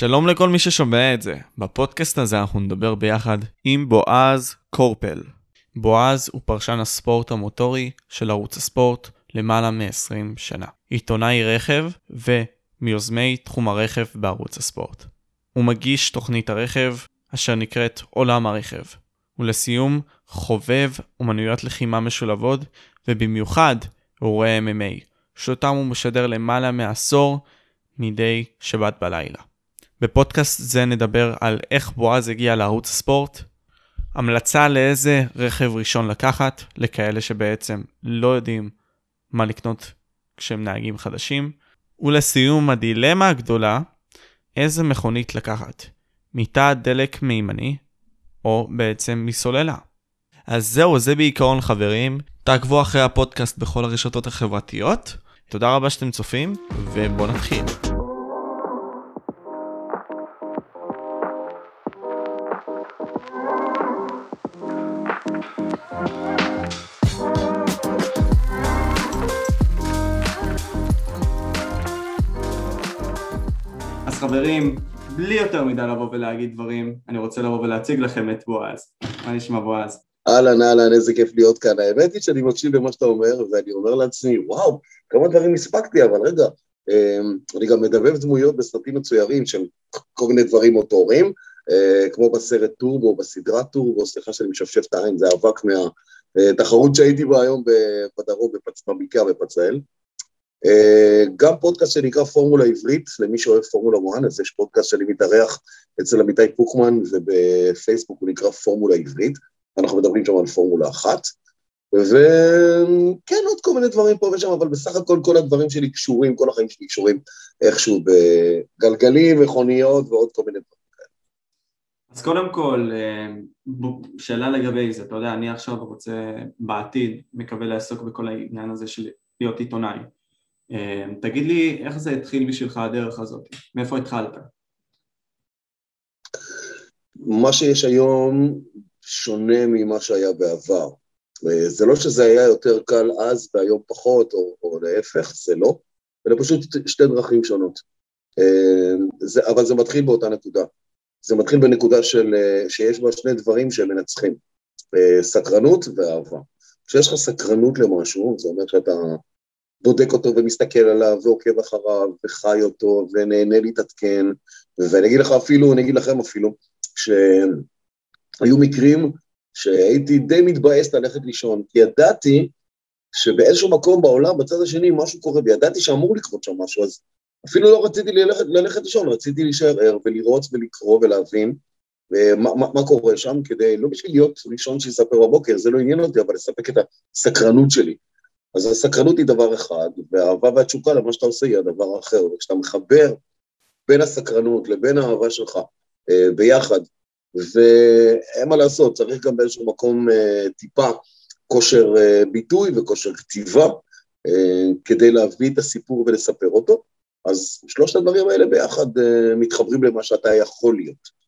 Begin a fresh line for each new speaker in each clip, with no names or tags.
שלום לכל מי ששומע את זה. בפודקאסט הזה אנחנו נדבר ביחד עם בועז קורפל. בועז הוא פרשן הספורט המוטורי של ערוץ הספורט למעלה מ-20 שנה. עיתונאי רכב ומיוזמי תחום הרכב בערוץ הספורט. הוא מגיש תוכנית הרכב אשר נקראת עולם הרכב. ולסיום, חובב אומנויות לחימה משולבות, ובמיוחד אירועי MMA, שאותם הוא משדר למעלה מעשור מדי שבת בלילה. בפודקאסט זה נדבר על איך בועז הגיע לערוץ הספורט, המלצה לאיזה רכב ראשון לקחת, לכאלה שבעצם לא יודעים מה לקנות כשהם נהגים חדשים, ולסיום הדילמה הגדולה, איזה מכונית לקחת, מיטה דלק מימני, או בעצם מסוללה. אז זהו, זה בעיקרון חברים, תעקבו אחרי הפודקאסט בכל הרשתות החברתיות. תודה רבה שאתם צופים, ובואו נתחיל. חברים, בלי יותר מדי לבוא ולהגיד דברים, אני רוצה לבוא ולהציג לכם את בועז. מה נשמע בועז?
אהלן, אהלן, איזה כיף להיות כאן. האמת היא שאני מקשיב למה שאתה אומר, ואני אומר לעצמי, וואו, כמה דברים הספקתי, אבל רגע, אמ, אני גם מדבב דמויות בסרטים מצוירים שהם כל מיני דברים מוטוריים, אה, כמו בסרט טורבו, בסדרת טורבו, סליחה שאני משפשף את העין, זה אבק מהתחרות שהייתי בה היום בדרום, בבקעה בפצאל. אה, גם פודקאסט שנקרא פורמולה עברית, למי שאוהב פורמולה 1, אז יש פודקאסט שאני מתארח אצל עמיתי פוקמן, ובפייסבוק הוא נקרא פורמולה עברית, אנחנו מדברים שם על פורמולה אחת, וכן, עוד כל מיני דברים פה ושם, אבל בסך הכל כל הדברים שלי קשורים, כל החיים שלי קשורים איכשהו בגלגלים, מכוניות ועוד כל מיני דברים כאלה.
אז קודם כל, אה, שאלה לגבי זה, אתה יודע, אני עכשיו רוצה בעתיד, מקווה לעסוק בכל העניין הזה של להיות עיתונאי. אה, תגיד לי, איך זה התחיל בשבילך הדרך הזאת? מאיפה התחלת?
מה שיש היום שונה ממה שהיה בעבר. זה לא שזה היה יותר קל אז והיום פחות, או, או להפך, זה לא, אלא פשוט שתי דרכים שונות. אה, זה, אבל זה מתחיל באותה נקודה. זה מתחיל בנקודה של, אה, שיש בה שני דברים שהם מנצחים, אה, סקרנות ואהבה. כשיש לך סקרנות למשהו, זה אומר שאתה בודק אותו ומסתכל עליו ועוקב אחריו וחי אותו ונהנה להתעדכן, ואני אגיד לך אפילו, אני אגיד לכם אפילו, שהיו מקרים שהייתי די מתבאס ללכת לישון, כי ידעתי שבאיזשהו מקום בעולם, בצד השני, משהו קורה, וידעתי שאמור לקרות שם משהו, אז אפילו לא רציתי ללכת, ללכת לישון, רציתי להישאר ער ולראות ולקרוא ולהבין מה, מה, מה קורה שם, כדי, לא בשביל להיות ראשון שיספר בבוקר, זה לא עניין אותי, אבל לספק את הסקרנות שלי. אז הסקרנות היא דבר אחד, והאהבה והתשוקה למה שאתה עושה היא הדבר האחר, וכשאתה מחבר בין הסקרנות לבין האהבה שלך אה, ביחד, ואין מה לעשות, צריך גם באיזשהו מקום אה, טיפה כושר אה, ביטוי וכושר כתיבה אה, כדי להביא את הסיפור ולספר אותו, אז שלושת הדברים האלה ביחד מתחברים למה שאתה יכול להיות.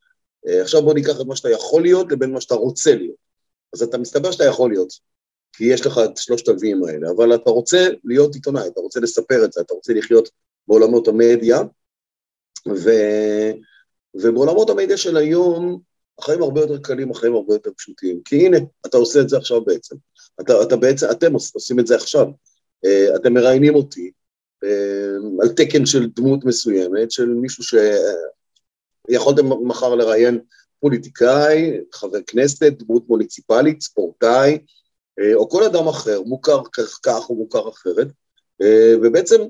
עכשיו בוא ניקח את מה שאתה יכול להיות לבין מה שאתה רוצה להיות. אז אתה מסתבר שאתה יכול להיות, כי יש לך את שלושת הוויים האלה, אבל אתה רוצה להיות עיתונאי, אתה רוצה לספר את זה, אתה רוצה לחיות בעולמות המדיה, ו... ובעולמות המדיה של היום, החיים הרבה יותר קלים, החיים הרבה יותר פשוטים, כי הנה, אתה עושה את זה עכשיו בעצם. אתה, אתה בעצם, אתם עושים את זה עכשיו. אה, אתם מראיינים אותי אה, על תקן של דמות מסוימת, של מישהו שיכולתם מחר לראיין פוליטיקאי, חבר כנסת, דמות מוניציפלית, ספורטאי, אה, או כל אדם אחר, מוכר כך או מוכר אחרת, ובעצם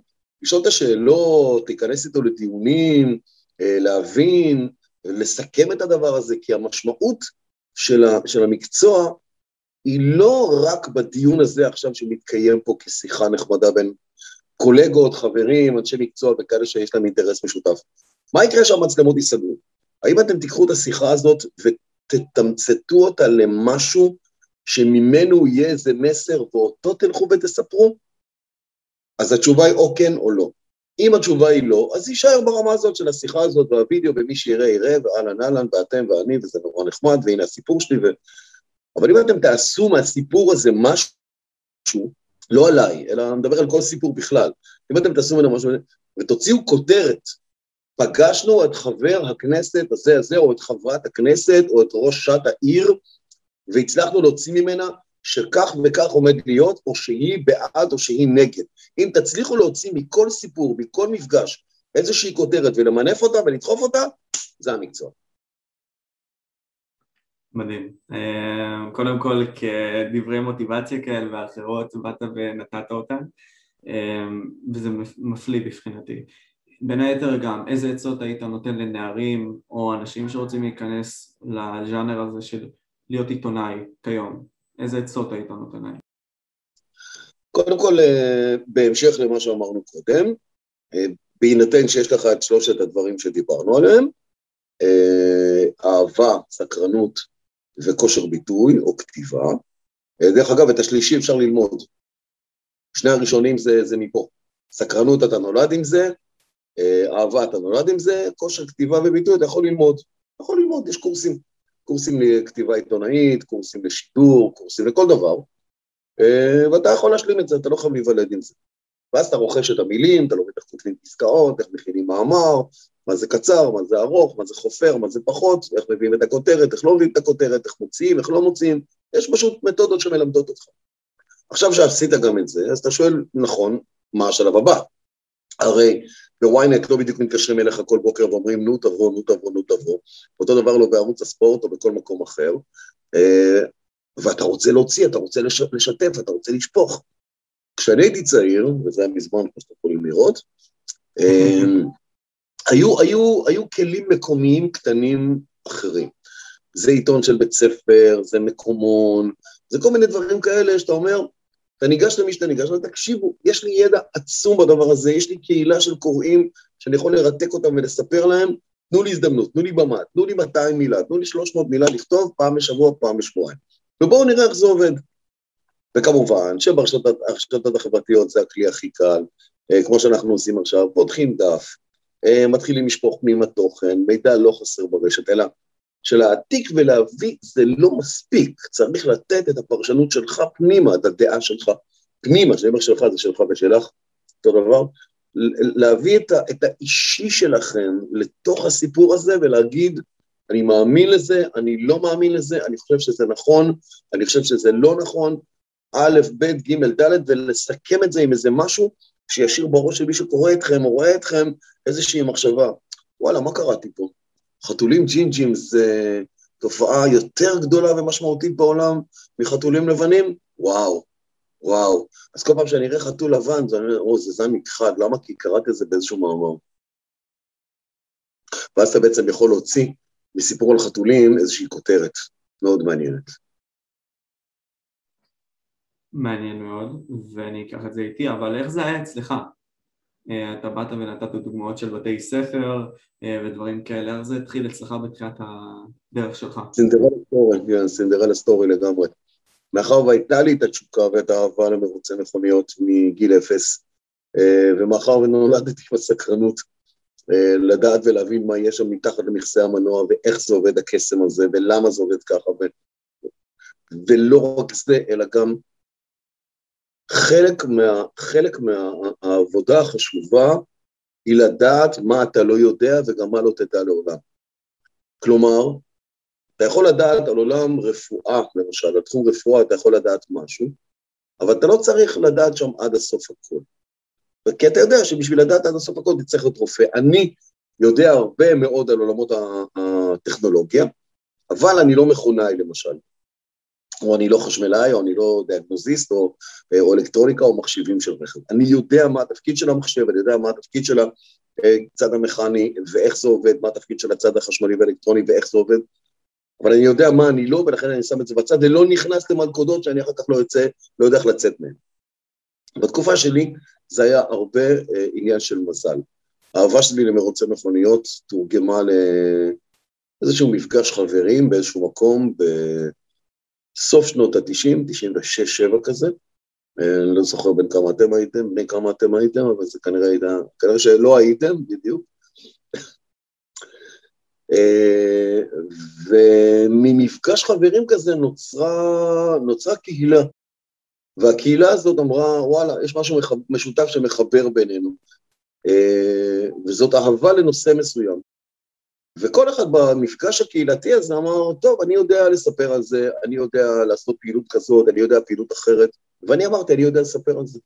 לשאול את השאלות, להיכנס איתו לדיונים, להבין, לסכם את הדבר הזה, כי המשמעות של, ה, של המקצוע היא לא רק בדיון הזה עכשיו שמתקיים פה כשיחה נחמדה בין קולגות, חברים, אנשי מקצוע וכאלה שיש להם אינטרס משותף. מה יקרה שהמצלמות ייסגרו? האם אתם תיקחו את השיחה הזאת ותתמצתו אותה למשהו שממנו יהיה איזה מסר ואותו תלכו ותספרו? אז התשובה היא או כן או לא. אם התשובה היא לא, אז יישאר ברמה הזאת של השיחה הזאת והווידאו, ומי שיראה יראה, ואהלן אהלן, ואתם ואני, וזה נורא נחמד, והנה הסיפור שלי, ו... אבל אם אתם תעשו מהסיפור הזה משהו, לא עליי, אלא אני מדבר על כל סיפור בכלל, אם אתם תעשו ממנו משהו, ותוציאו כותרת פגשנו את חבר הכנסת הזה הזה, או את חברת הכנסת, או את ראשת העיר, והצלחנו להוציא ממנה שכך וכך עומד להיות, או שהיא בעד או שהיא נגד. אם תצליחו להוציא מכל סיפור, מכל מפגש, איזושהי כותרת ולמנף אותה ולדחוף אותה, זה המקצוע.
מדהים. אה, קודם כל, כדברי מוטיבציה כאלה ואחרות, באת ונתת אותן, אה, וזה מפליא מבחינתי. בין היתר גם, איזה עצות היית נותן לנערים או אנשים שרוצים להיכנס לז'אנר הזה של להיות עיתונאי כיום? איזה עצות היית נותן להם?
קודם כל, אה, בהמשך למה שאמרנו קודם, בהינתן שיש לך את שלושת הדברים שדיברנו עליהם, אהבה, סקרנות וכושר ביטוי או כתיבה. אה, דרך אגב, את השלישי אפשר ללמוד. שני הראשונים זה, זה מפה. סקרנות אתה נולד עם זה, אה, אהבה אתה נולד עם זה, כושר כתיבה וביטוי אתה יכול ללמוד. אתה יכול ללמוד, יש קורסים. קורסים לכתיבה עיתונאית, קורסים לשידור, קורסים לכל דבר, אה, ואתה יכול להשלים את זה, אתה לא חייב להיוולד עם זה. ואז אתה רוכש את המילים, אתה לומד איך כותבים פסקאות, איך מכינים מאמר, מה זה קצר, מה זה ארוך, מה זה חופר, מה זה פחות, איך מביאים את הכותרת, איך לא מביאים את הכותרת, איך מוציאים, איך לא מוציאים, יש פשוט מתודות שמלמדות אותך. עכשיו שעשית גם את זה, אז אתה שואל, נכון, מה השלב הבא? הרי בוויינט לא בדיוק מתקשרים אליך כל בוקר ואומרים, נו תבוא, נו תבוא, נו תבוא. אותו דבר לא בערוץ הספורט או בכל מקום אחר. אה, ואתה רוצה להוציא, אתה רוצה לשתף, אתה רוצה לשפוך. כשאני הייתי צעיר, וזה היה מזמן, כמו שאתם יכולים לראות, אה, היו, היו, היו כלים מקומיים קטנים אחרים. זה עיתון של בית ספר, זה מקומון, זה כל מיני דברים כאלה שאתה אומר, אתה ניגש למי שאתה ניגש, ואתה תקשיבו, יש לי ידע עצום בדבר הזה, יש לי קהילה של קוראים שאני יכול לרתק אותם ולספר להם, תנו לי הזדמנות, תנו לי במה, תנו לי 200 מילה, תנו לי 300 מילה לכתוב פעם בשבוע, פעם בשבועיים. ובואו נראה איך זה עובד. וכמובן שברשתות החברתיות זה הכלי הכי קל, אה, כמו שאנחנו עושים עכשיו, פותחים דף, אה, מתחילים לשפוך פנימה תוכן, מידע לא חסר ברשת, אלא שלהעתיק ולהביא זה לא מספיק, צריך לתת את הפרשנות שלך פנימה, את הדעה שלך פנימה, שאני אומר שלך זה שלך ושלך, אותו דבר, להביא את, ה, את האישי שלכם לתוך הסיפור הזה ולהגיד, אני מאמין לזה, אני לא מאמין לזה, אני חושב שזה נכון, אני חושב שזה לא נכון, א', ב', ג', ד', ולסכם את זה עם איזה משהו שישאיר בראש של מי שקורא אתכם או רואה אתכם איזושהי מחשבה. וואלה, מה קראתי פה? חתולים ג'ינג'ים זה תופעה יותר גדולה ומשמעותית בעולם מחתולים לבנים? וואו, וואו. אז כל פעם שאני אראה חתול לבן, זה אומר, או, זה זן נכחד, למה? כי קראתי את זה באיזשהו מאמר. ואז אתה בעצם יכול להוציא מסיפור על חתולים איזושהי כותרת מאוד מעניינת.
מעניין מאוד, ואני אקח את זה איתי, אבל איך זה היה אצלך? אה, אתה באת ונתת דוגמאות של בתי ספר אה, ודברים כאלה, איך זה התחיל אצלך בתחילת הדרך שלך?
Cinderella story, כן, Cinderella story לגמרי. מאחר והייתה לי את התשוקה ואת האהבה למרוצי מכוניות מגיל אפס, אה, ומאחר ונולדתי עם הסקרנות לדעת ולהבין מה יש שם מתחת למכסה המנוע ואיך זה עובד הקסם הזה ולמה זה עובד ככה, ו... ולא רק זה, אלא גם חלק, מה, חלק מהעבודה החשובה היא לדעת מה אתה לא יודע וגם מה לא תדע לעולם. כלומר, אתה יכול לדעת על עולם רפואה, למשל, על תחום רפואה אתה יכול לדעת משהו, אבל אתה לא צריך לדעת שם עד הסוף הכל. כי אתה יודע שבשביל לדעת עד הסוף הכל תצטרך להיות רופא. אני יודע הרבה מאוד על עולמות הטכנולוגיה, אבל אני לא מכונאי למשל. או אני לא חשמלאי, או אני לא דיאגנוזיסט, או, או אלקטרוניקה, או מחשיבים של רכב. אני יודע מה התפקיד של המחשב, אני יודע מה התפקיד של הצד המכני, ואיך זה עובד, מה התפקיד של הצד החשמלי והאלקטרוני, ואיך זה עובד, אבל אני יודע מה אני לא, ולכן אני שם את זה בצד, ולא נכנס למלכודות שאני אחר כך לא יוצא, לא יודע איך לצאת מהן. בתקופה שלי זה היה הרבה אה, עניין של מזל. האהבה שלי למרוצי מכוניות תורגמה לאיזשהו מפגש חברים באיזשהו מקום, ב... סוף שנות ה-90, 96-7 כזה, אה, אני לא זוכר בין כמה אתם הייתם, בני כמה אתם הייתם, אבל זה כנראה הייתה, כנראה שלא הייתם, בדיוק. אה, וממפגש חברים כזה נוצרה, נוצרה קהילה, והקהילה הזאת אמרה, וואלה, יש משהו משותף שמחבר בינינו. אה, וזאת אהבה לנושא מסוים. וכל אחד במפגש הקהילתי הזה אמר, טוב, אני יודע לספר על זה, אני יודע לעשות פעילות כזאת, אני יודע פעילות אחרת, ואני אמרתי, אני יודע לספר על זה.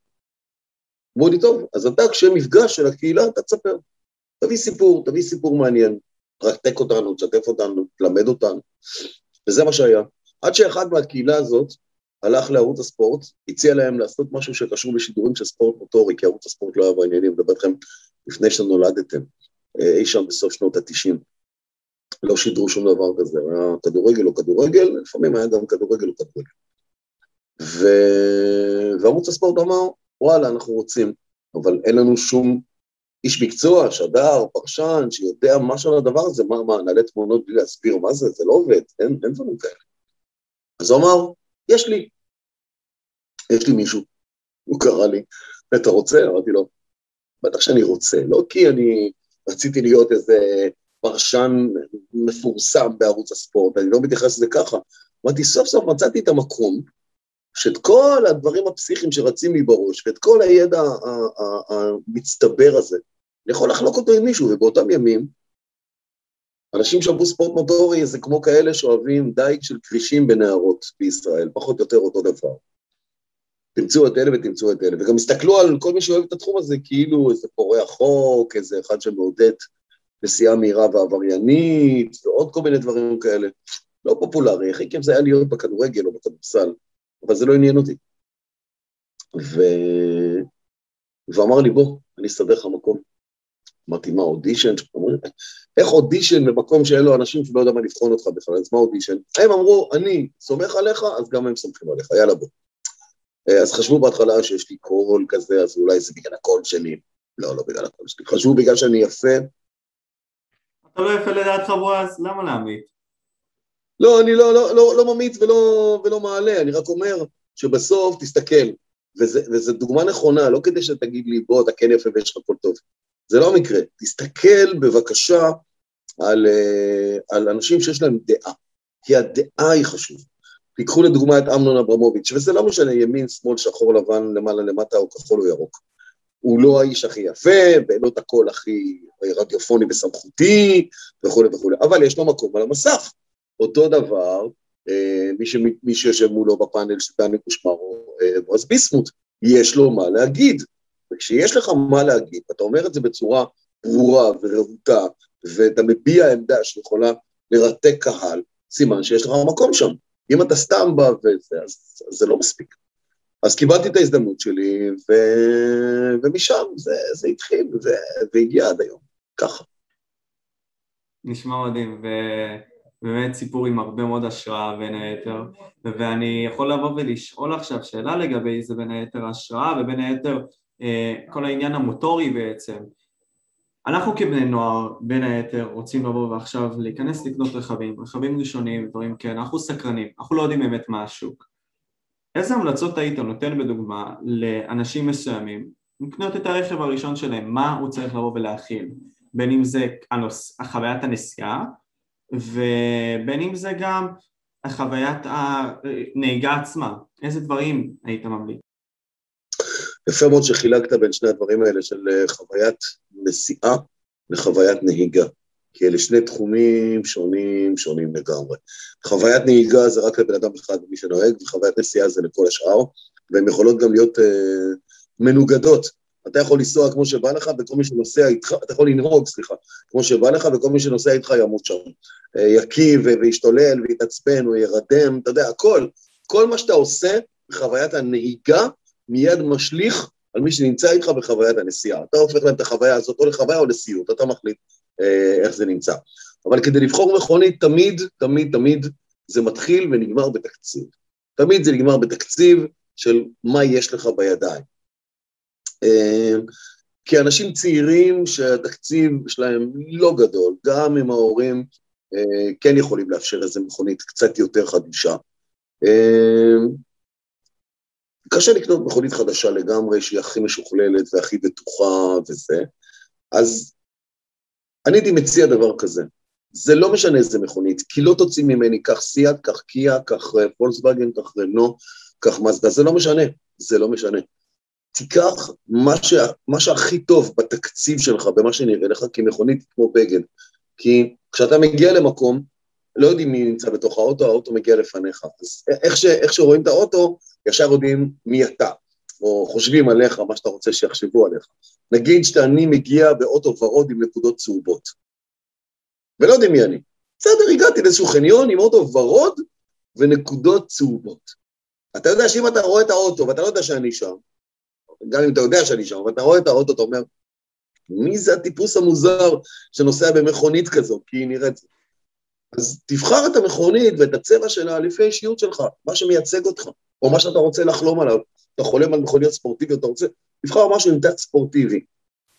אמרו לי, טוב, אז אתה, כשמפגש של הקהילה, אתה תספר. תביא סיפור, תביא סיפור מעניין, תרתק אותנו, תשתף אותנו, תלמד אותנו. וזה מה שהיה. עד שאחד מהקהילה הזאת הלך לערוץ הספורט, הציע להם לעשות משהו שקשור בשידורים של ספורט מוטורי, כי ערוץ הספורט לא היה בעניינים, מדבר איתכם לפני שנולדתם, אה, אי שם בסוף שנות התשעים. לא שידרו שום דבר כזה, היה כדורגל או כדורגל, לפעמים היה גם כדורגל או כדורגל. ו... וערוץ הספורט אמר, וואלה, אנחנו רוצים, אבל אין לנו שום איש מקצוע, שדר, פרשן, שיודע משהו על הדבר הזה, מה, מה, נעלה תמונות בלי להסביר מה זה, זה לא עובד, אין, אין דברים כאלה. אז הוא אמר, יש לי, יש לי מישהו, הוא קרא לי, אתה רוצה? אמרתי לו, בטח שאני רוצה, לא כי אני רציתי להיות איזה פרשן מפורסם בערוץ הספורט, אני לא מתייחס לזה ככה. אמרתי, סוף סוף מצאתי את המקום שאת כל הדברים הפסיכיים שרצים לי בראש, ואת כל הידע המצטבר הזה, אני יכול לחלוק אותו עם מישהו, ובאותם ימים, אנשים שאמרו ספורט מוטורי זה כמו כאלה שאוהבים דייג של כבישים בנהרות בישראל, פחות או יותר אותו דבר. תמצאו את אלה ותמצאו את אלה, וגם הסתכלו על כל מי שאוהב את התחום הזה כאילו איזה פורע חוק, איזה אחד שמעודד נסיעה מהירה ועבריינית, ועוד כל מיני דברים כאלה. לא פופולרי, הכי כיף זה היה להיות בכדורגל או בכדורסל, אבל זה לא עניין אותי. ו... ואמר לי, בוא, אני אסדר לך מקום. אמרתי, מה, אודישן? איך אודישן במקום שאין לו אנשים שלא יודע מה לבחון אותך בכלל, אז מה אודישן? הם אמרו, אני סומך עליך, אז גם הם סומכים עליך, יאללה בוא. אה, אז חשבו בהתחלה שיש לי קול כזה, אז אולי זה בגלל הקול שלי. לא, לא בגלל הקול שלי. חשבו בגלל שאני יפה.
אתה לא יפה לדעתך בועז, למה להמעיט?
לא, אני לא, לא, לא, לא ממעיט ולא, ולא מעלה, אני רק אומר שבסוף תסתכל, וזו דוגמה נכונה, לא כדי שתגיד לי, בוא, אתה כן יפה ויש לך קול טוב. זה לא המקרה. תסתכל בבקשה על, אה, על אנשים שיש להם דעה, כי הדעה היא חשובה. תיקחו לדוגמה את אמנון אברמוביץ', וזה לא משנה ימין, שמאל, שחור, לבן, למעלה, למטה, או כחול או ירוק. הוא לא האיש הכי יפה, ואין לו את הקול הכי רדיופוני וסמכותי, וכולי וכולי, אבל יש לו מקום על המסך. אותו דבר, אה, מי, ש, מי שיושב מולו בפאנל של דני קושמרו, אה, בועז ביסמוט, יש לו מה להגיד. וכשיש לך מה להגיד, ואתה אומר את זה בצורה ברורה ורהוטה, ואתה מביע עמדה שיכולה לרתק קהל, סימן שיש לך מקום שם. אם אתה סתם בא וזה, אז, אז זה לא מספיק. אז קיבלתי את ההזדמנות שלי, ו... ומשם זה, זה התחיל, ו... והגיע עד היום, ככה.
נשמע מדהים, ובאמת סיפור עם הרבה מאוד השראה בין היתר, ואני יכול לבוא ולשאול עכשיו שאלה לגבי זה בין היתר השראה, ובין היתר אה, כל העניין המוטורי בעצם. אנחנו כבני נוער, בין היתר, רוצים לבוא ועכשיו להיכנס לקנות רכבים, רכבים ראשונים, דברים כאלה, אנחנו סקרנים, אנחנו לא יודעים באמת מה השוק. איזה המלצות היית נותן בדוגמה לאנשים מסוימים לקנות את הרכב הראשון שלהם, מה הוא צריך לבוא ולהכיל, בין אם זה הנוס, חוויית הנסיעה ובין אם זה גם חוויית הנהיגה עצמה, איזה דברים היית ממליץ?
יפה מאוד שחילקת בין שני הדברים האלה של חוויית נסיעה וחוויית נהיגה, כי אלה שני תחומים שונים, שונים לגמרי. חוויית נהיגה זה רק לבן אדם אחד, מי שנוהג, וחוויית נסיעה זה לכל השאר, והן יכולות גם להיות אה, מנוגדות. אתה יכול לנסוע כמו שבא לך, וכל מי שנוסע איתך, אתה יכול לנהוג, סליחה, כמו שבא לך, וכל מי שנוסע איתך ימות שם. אה, יקיא וישתולל ויתעצבן, הוא ירדם, אתה יודע, הכל. כל מה שאתה עושה בחוויית הנהיגה, מיד משליך על מי שנמצא איתך בחוויית הנסיעה. אתה הופך להם את החוויה הזאת או לחוויה או לסיוט, אתה מחליט איך זה נמצא. אבל כדי לבחור מכונית, תמיד, תמיד, תמיד זה מתחיל ונגמר בתקציב. תמיד זה נגמר בתקציב של מה יש לך בידיים. אה, כי אנשים צעירים שהתקציב שלהם לא גדול, גם אם ההורים אה, כן יכולים לאפשר איזה מכונית קצת יותר חדישה. אה, קשה לקנות מכונית חדשה לגמרי, שהיא הכי משוכללת והכי בטוחה וזה, אז אני הייתי מציע דבר כזה, זה לא משנה איזה מכונית, כי לא תוציא ממני, קח סיאט, קח קיה, קח פולקסווגן, קח רנו, קח מזדה, זה לא משנה, זה לא משנה. תיקח מה, ש... מה שהכי טוב בתקציב שלך, במה שנראה לך, כי מכונית כמו בגד. כי כשאתה מגיע למקום, לא יודעים מי נמצא בתוך האוטו, האוטו מגיע לפניך. אז איך, ש... איך שרואים את האוטו, ישר יודעים מי אתה, או חושבים עליך, מה שאתה רוצה שיחשבו עליך. נגיד שאני מגיע באוטו ורוד עם נקודות צהובות, ולא יודעים מי אני. בסדר, הגעתי לאיזשהו חניון עם אוטו ורוד ונקודות צהובות. אתה יודע שאם אתה רואה את האוטו ואתה לא יודע שאני שם, גם אם אתה יודע שאני שם, ואתה רואה את האוטו, אתה אומר, מי זה הטיפוס המוזר שנוסע במכונית כזו, כי היא נראית... אז תבחר את המכונית ואת הצבע שלה לפי האישיות שלך, מה שמייצג אותך, או מה שאתה רוצה לחלום עליו. אתה חולם על מכוניות ספורטיביות, אתה רוצה, תבחר משהו עם תת ספורטיבי.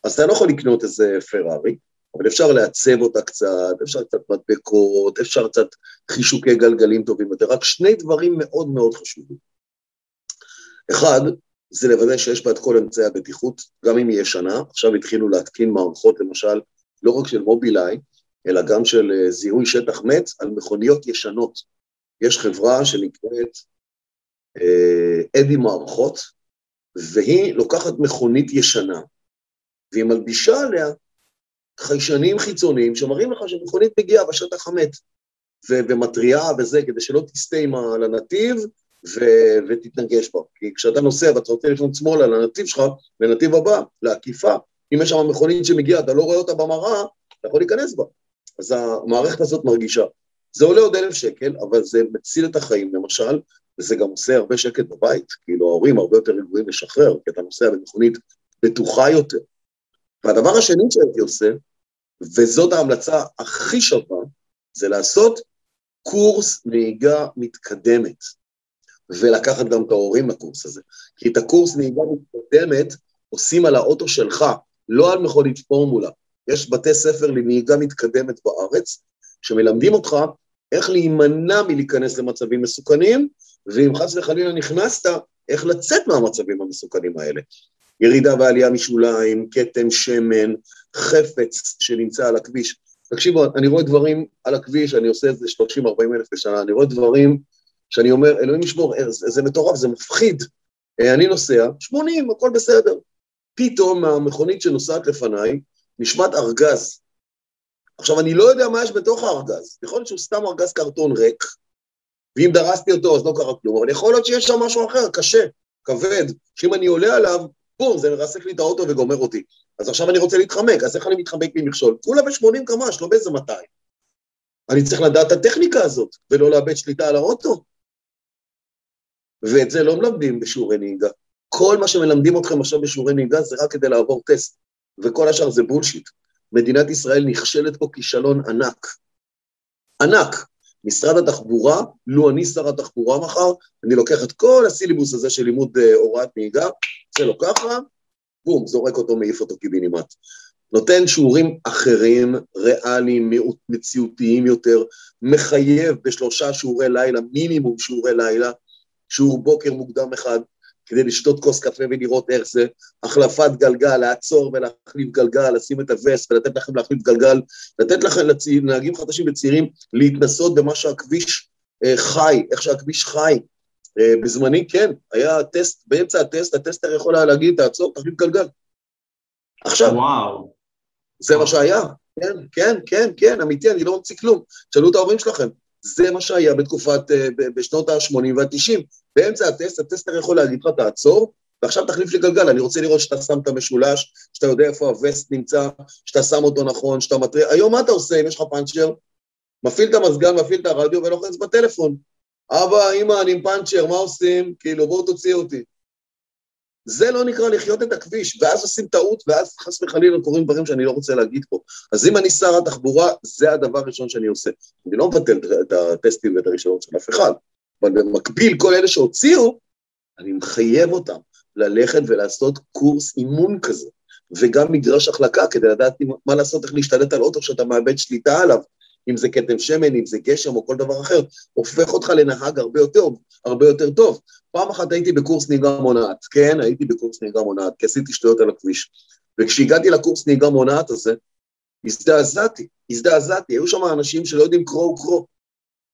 אז אתה לא יכול לקנות איזה פרארי, אבל אפשר לעצב אותה קצת, אפשר קצת מדבקות, אפשר קצת חישוקי גלגלים טובים יותר, רק שני דברים מאוד מאוד חשובים. אחד, זה לוודא שיש בה את כל אמצעי הבטיחות, גם אם היא ישנה, עכשיו התחילו להתקין מערכות, למשל, לא רק של מובילאיי, אלא גם של אה, זיהוי שטח מת על מכוניות ישנות. יש חברה שנקראת אדי מערכות, והיא לוקחת מכונית ישנה, והיא מלבישה עליה חיישנים חיצוניים שמראים לך שמכונית מגיעה בשטח המת, ומתריעה וזה, כדי שלא תסטה עם הנתיב ו- ותתנגש בה. כי כשאתה נוסע ואתה רוצה לפנות שמאלה לנתיב שלך, לנתיב הבא, לעקיפה, אם יש שם מכונית שמגיעה, אתה לא רואה אותה במראה, אתה יכול להיכנס בה. אז המערכת הזאת מרגישה. זה עולה עוד אלף שקל, אבל זה מציל את החיים, למשל, וזה גם עושה הרבה שקט בבית, כאילו ההורים הרבה יותר רגועים לשחרר, כי אתה נוסע במכונית בטוחה יותר. והדבר השני שהייתי עושה, וזאת ההמלצה הכי שווה, זה לעשות קורס נהיגה מתקדמת, ולקחת גם את ההורים לקורס הזה. כי את הקורס נהיגה מתקדמת עושים על האוטו שלך, לא על מכונית פורמולה. יש בתי ספר לנהיגה מתקדמת בארץ, שמלמדים אותך איך להימנע מלהיכנס למצבים מסוכנים, ואם חס וחלילה נכנסת, איך לצאת מהמצבים המסוכנים האלה. ירידה ועלייה משוליים, כתם שמן, חפץ שנמצא על הכביש. תקשיבו, אני רואה דברים על הכביש, אני עושה את זה 30-40 אלף בשנה, אני רואה דברים שאני אומר, אלוהים ישמור, זה, זה מטורף, זה מפחיד. אה, אני נוסע, 80, הכל בסדר. פתאום מהמכונית שנוסעת לפניי נשמט ארגז. עכשיו, אני לא יודע מה יש בתוך הארגז, יכול להיות שהוא סתם ארגז קרטון ריק, ואם דרסתי אותו אז לא קרה כלום, אבל יכול להיות שיש שם משהו אחר, קשה, כבד, שאם אני עולה עליו, בום, זה מרסק לי את האוטו וגומר אותי. אז עכשיו אני רוצה להתחמק, אז איך אני מתחמק ממכשול? כולה ב-80 קמ"ש, לא באיזה 200. אני צריך לדעת את הטכניקה הזאת, ולא לאבד שליטה על האוטו. ואת זה לא מלמדים בשיעורי נהיגה. כל מה שמלמדים אתכם עכשיו בשיעורי נהיגה זה רק כדי לעבור טסט, וכל השאר זה בולשיט. מדינת ישראל נכשלת פה כישלון ענק. ענק. משרד התחבורה, לו אני שר התחבורה מחר, אני לוקח את כל הסילבוס הזה של לימוד uh, הוראת נהיגה, זה לו ככה, בום, זורק אותו, מעיף אותו קיבינימט. נותן שיעורים אחרים, ריאליים, מציאותיים יותר, מחייב בשלושה שיעורי לילה, מינימום שיעורי לילה, שיעור בוקר מוקדם אחד, כדי לשתות כוס קפה ולראות איך זה, החלפת גלגל, לעצור ולהחליף גלגל, לשים את הווסט ולתת לכם להחליף גלגל, לתת לכם לנהגים חדשים וצעירים להתנסות במה שהכביש אה, חי, איך שהכביש חי. אה, בזמני כן, היה טסט, באמצע הטסט, הטסטר יכול היה להגיד, תעצור, תחליף גלגל. עכשיו,
וואו.
זה מה שהיה, כן, כן, כן, כן, אמיתי, אני לא ממציא כלום. תשאלו את ההורים שלכם, זה מה שהיה בתקופת, אה, בשנות ה-80 וה-90. באמצע הטסט, הטסטר יכול להגיד לך, תעצור, ועכשיו תחליף לי גלגל, אני רוצה לראות שאתה שם את המשולש, שאתה יודע איפה הווסט נמצא, שאתה שם אותו נכון, שאתה מטריע. היום מה אתה עושה אם יש לך פאנצ'ר? מפעיל את המזגן, מפעיל את הרדיו ולוחץ בטלפון. אבא, אמא, אני עם פאנצ'ר, מה עושים? כאילו, בואו תוציאו אותי. זה לא נקרא לחיות את הכביש, ואז עושים טעות, ואז חס וחלילה קורים דברים שאני לא רוצה להגיד פה. אז אם אני שר התחבורה, זה הדבר הראשון שאני עושה. אני לא מבטל את הטסטים ואת הרישיונות של אף אחד, אבל במקביל, כל אלה שהוציאו, אני מחייב אותם ללכת ולעשות קורס אימון כזה, וגם מגרש החלקה כדי לדעת מה לעשות, איך להשתלט על אוטו שאתה מאבד שליטה עליו, אם זה כתם שמן, אם זה גשם או כל דבר אחר, הופך אותך לנהג הרבה יותר, הרבה יותר טוב. פעם אחת הייתי בקורס נהיגה מונעת, כן, הייתי בקורס נהיגה מונעת, כי עשיתי שטויות על הכביש. וכשהגעתי לקורס נהיגה מונעת הזה, הזדעזעתי, הזדעזעתי, היו שם אנשים שלא יודעים קרוא וקרוא.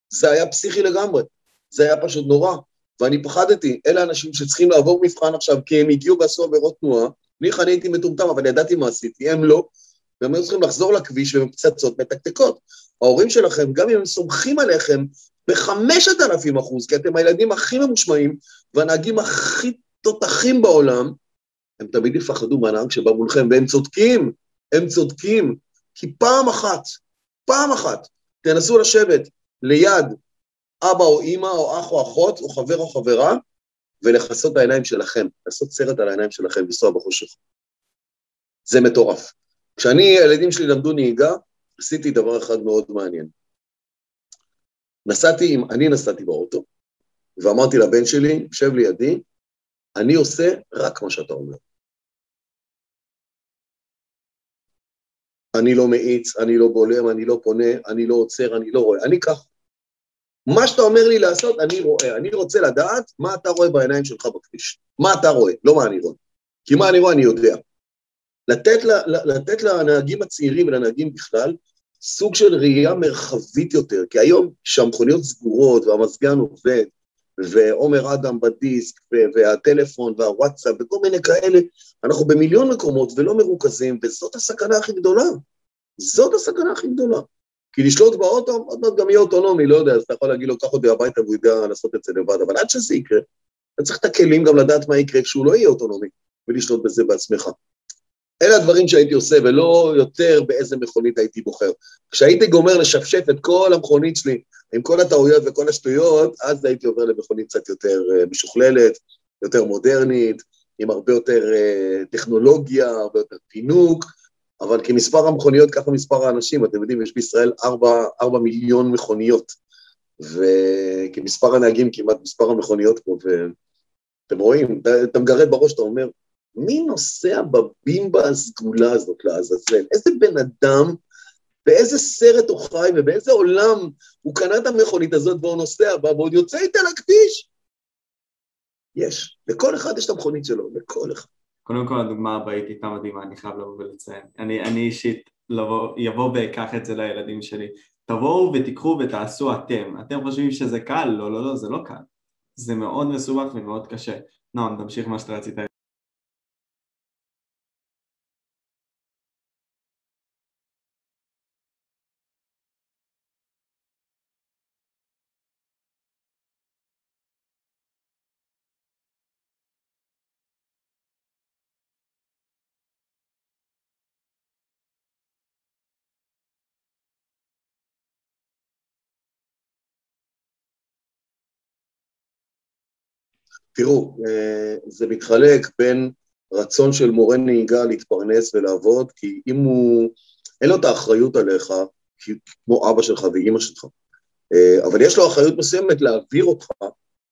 זה היה פסיכי לגמרי, זה היה פשוט נורא. ואני פחדתי, אלה האנשים שצריכים לעבור מבחן עכשיו, כי הם הגיעו ועשו עבירות תנועה, אני אני הייתי מטומטם, אבל ידעתי מה עשיתי, הם לא, והם היו צריכים לחזור לכביש ועם פצצות מתקתקות. ההורים שלכם, גם אם הם סומכים עליכם בחמשת אלפים אחוז, כי אתם הילדים הכי ממושמעים והנהגים הכי תותחים בעולם, הם תמיד יפחדו מהנהג שבא מולכם, והם צודקים, הם צודקים, כי פעם אחת, פעם אחת, תנסו לשבת ליד אבא או אימא או אח או אחות או חבר או חברה, ולכסות את העיניים שלכם, לעשות סרט על העיניים שלכם, לנסוע בחושך. זה מטורף. כשאני, הילדים שלי למדו נהיגה, עשיתי דבר אחד מאוד מעניין. נסעתי, אני נסעתי באוטו, ואמרתי לבן שלי, שב לידי, אני עושה רק מה שאתה אומר. אני לא מאיץ, אני לא בולם, אני לא פונה, אני לא עוצר, אני לא רואה, אני ככה. מה שאתה אומר לי לעשות, אני רואה. אני רוצה לדעת מה אתה רואה בעיניים שלך בכביש. מה אתה רואה, לא מה אני רואה. כי מה אני רואה אני יודע. לתת, לתת לנהגים הצעירים ולנהגים בכלל סוג של ראייה מרחבית יותר, כי היום כשהמכוניות סגורות והמזגן עובד, ועומר אדם בדיסק, והטלפון והוואטסאפ וכל מיני כאלה, אנחנו במיליון מקומות ולא מרוכזים, וזאת הסכנה הכי גדולה. זאת הסכנה הכי גדולה. כי לשלוט באוטו, עוד מעט גם יהיה אוטונומי, לא יודע, אז אתה יכול להגיד לו, קח אותי הביתה והוא יודע לעשות את זה לבד, אבל עד שזה יקרה, אתה צריך את הכלים גם לדעת מה יקרה כשהוא לא יהיה אוטונומי, ולשלוט בזה בעצמך. אלה הדברים שהייתי עושה, ולא יותר באיזה מכונית הייתי בוחר. כשהייתי גומר לשפשף את כל המכונית שלי עם כל הטעויות וכל השטויות, אז הייתי עובר למכונית קצת יותר אה, משוכללת, יותר מודרנית, עם הרבה יותר uh, טכנולוגיה, הרבה יותר פינוק, אבל כמספר המכוניות, ככה מספר האנשים, אתם יודעים, יש בישראל 4, 4 מיליון מכוניות, וכמספר הנהגים כמעט מספר המכוניות פה, ואתם רואים, אתה מגרד בראש, אתה אומר, מי נוסע בבימבה הסגולה הזאת לעזאזל? איזה בן אדם, באיזה סרט הוא חי ובאיזה עולם הוא קנה את המכונית הזאת והוא נוסע בה ועוד יוצא איתה לכביש? יש. לכל אחד יש את המכונית שלו, לכל אחד.
קודם כל הדוגמה הבאית הייתה מדהימה, אני חייב לבוא ולציין. אני, אני אישית לבוא, יבוא ואקח את זה לילדים שלי. תבואו ותיקחו ותעשו אתם. אתם חושבים שזה קל? לא, לא, לא, זה לא קל. זה מאוד מסובך ומאוד קשה. נועם, תמשיך מה שאתה רצית.
תראו, אה, זה מתחלק בין רצון של מורה נהיגה להתפרנס ולעבוד, כי אם הוא, אין לו את האחריות עליך, כמו אבא שלך ואימא שלך, אה, אבל יש לו אחריות מסוימת להעביר אותך,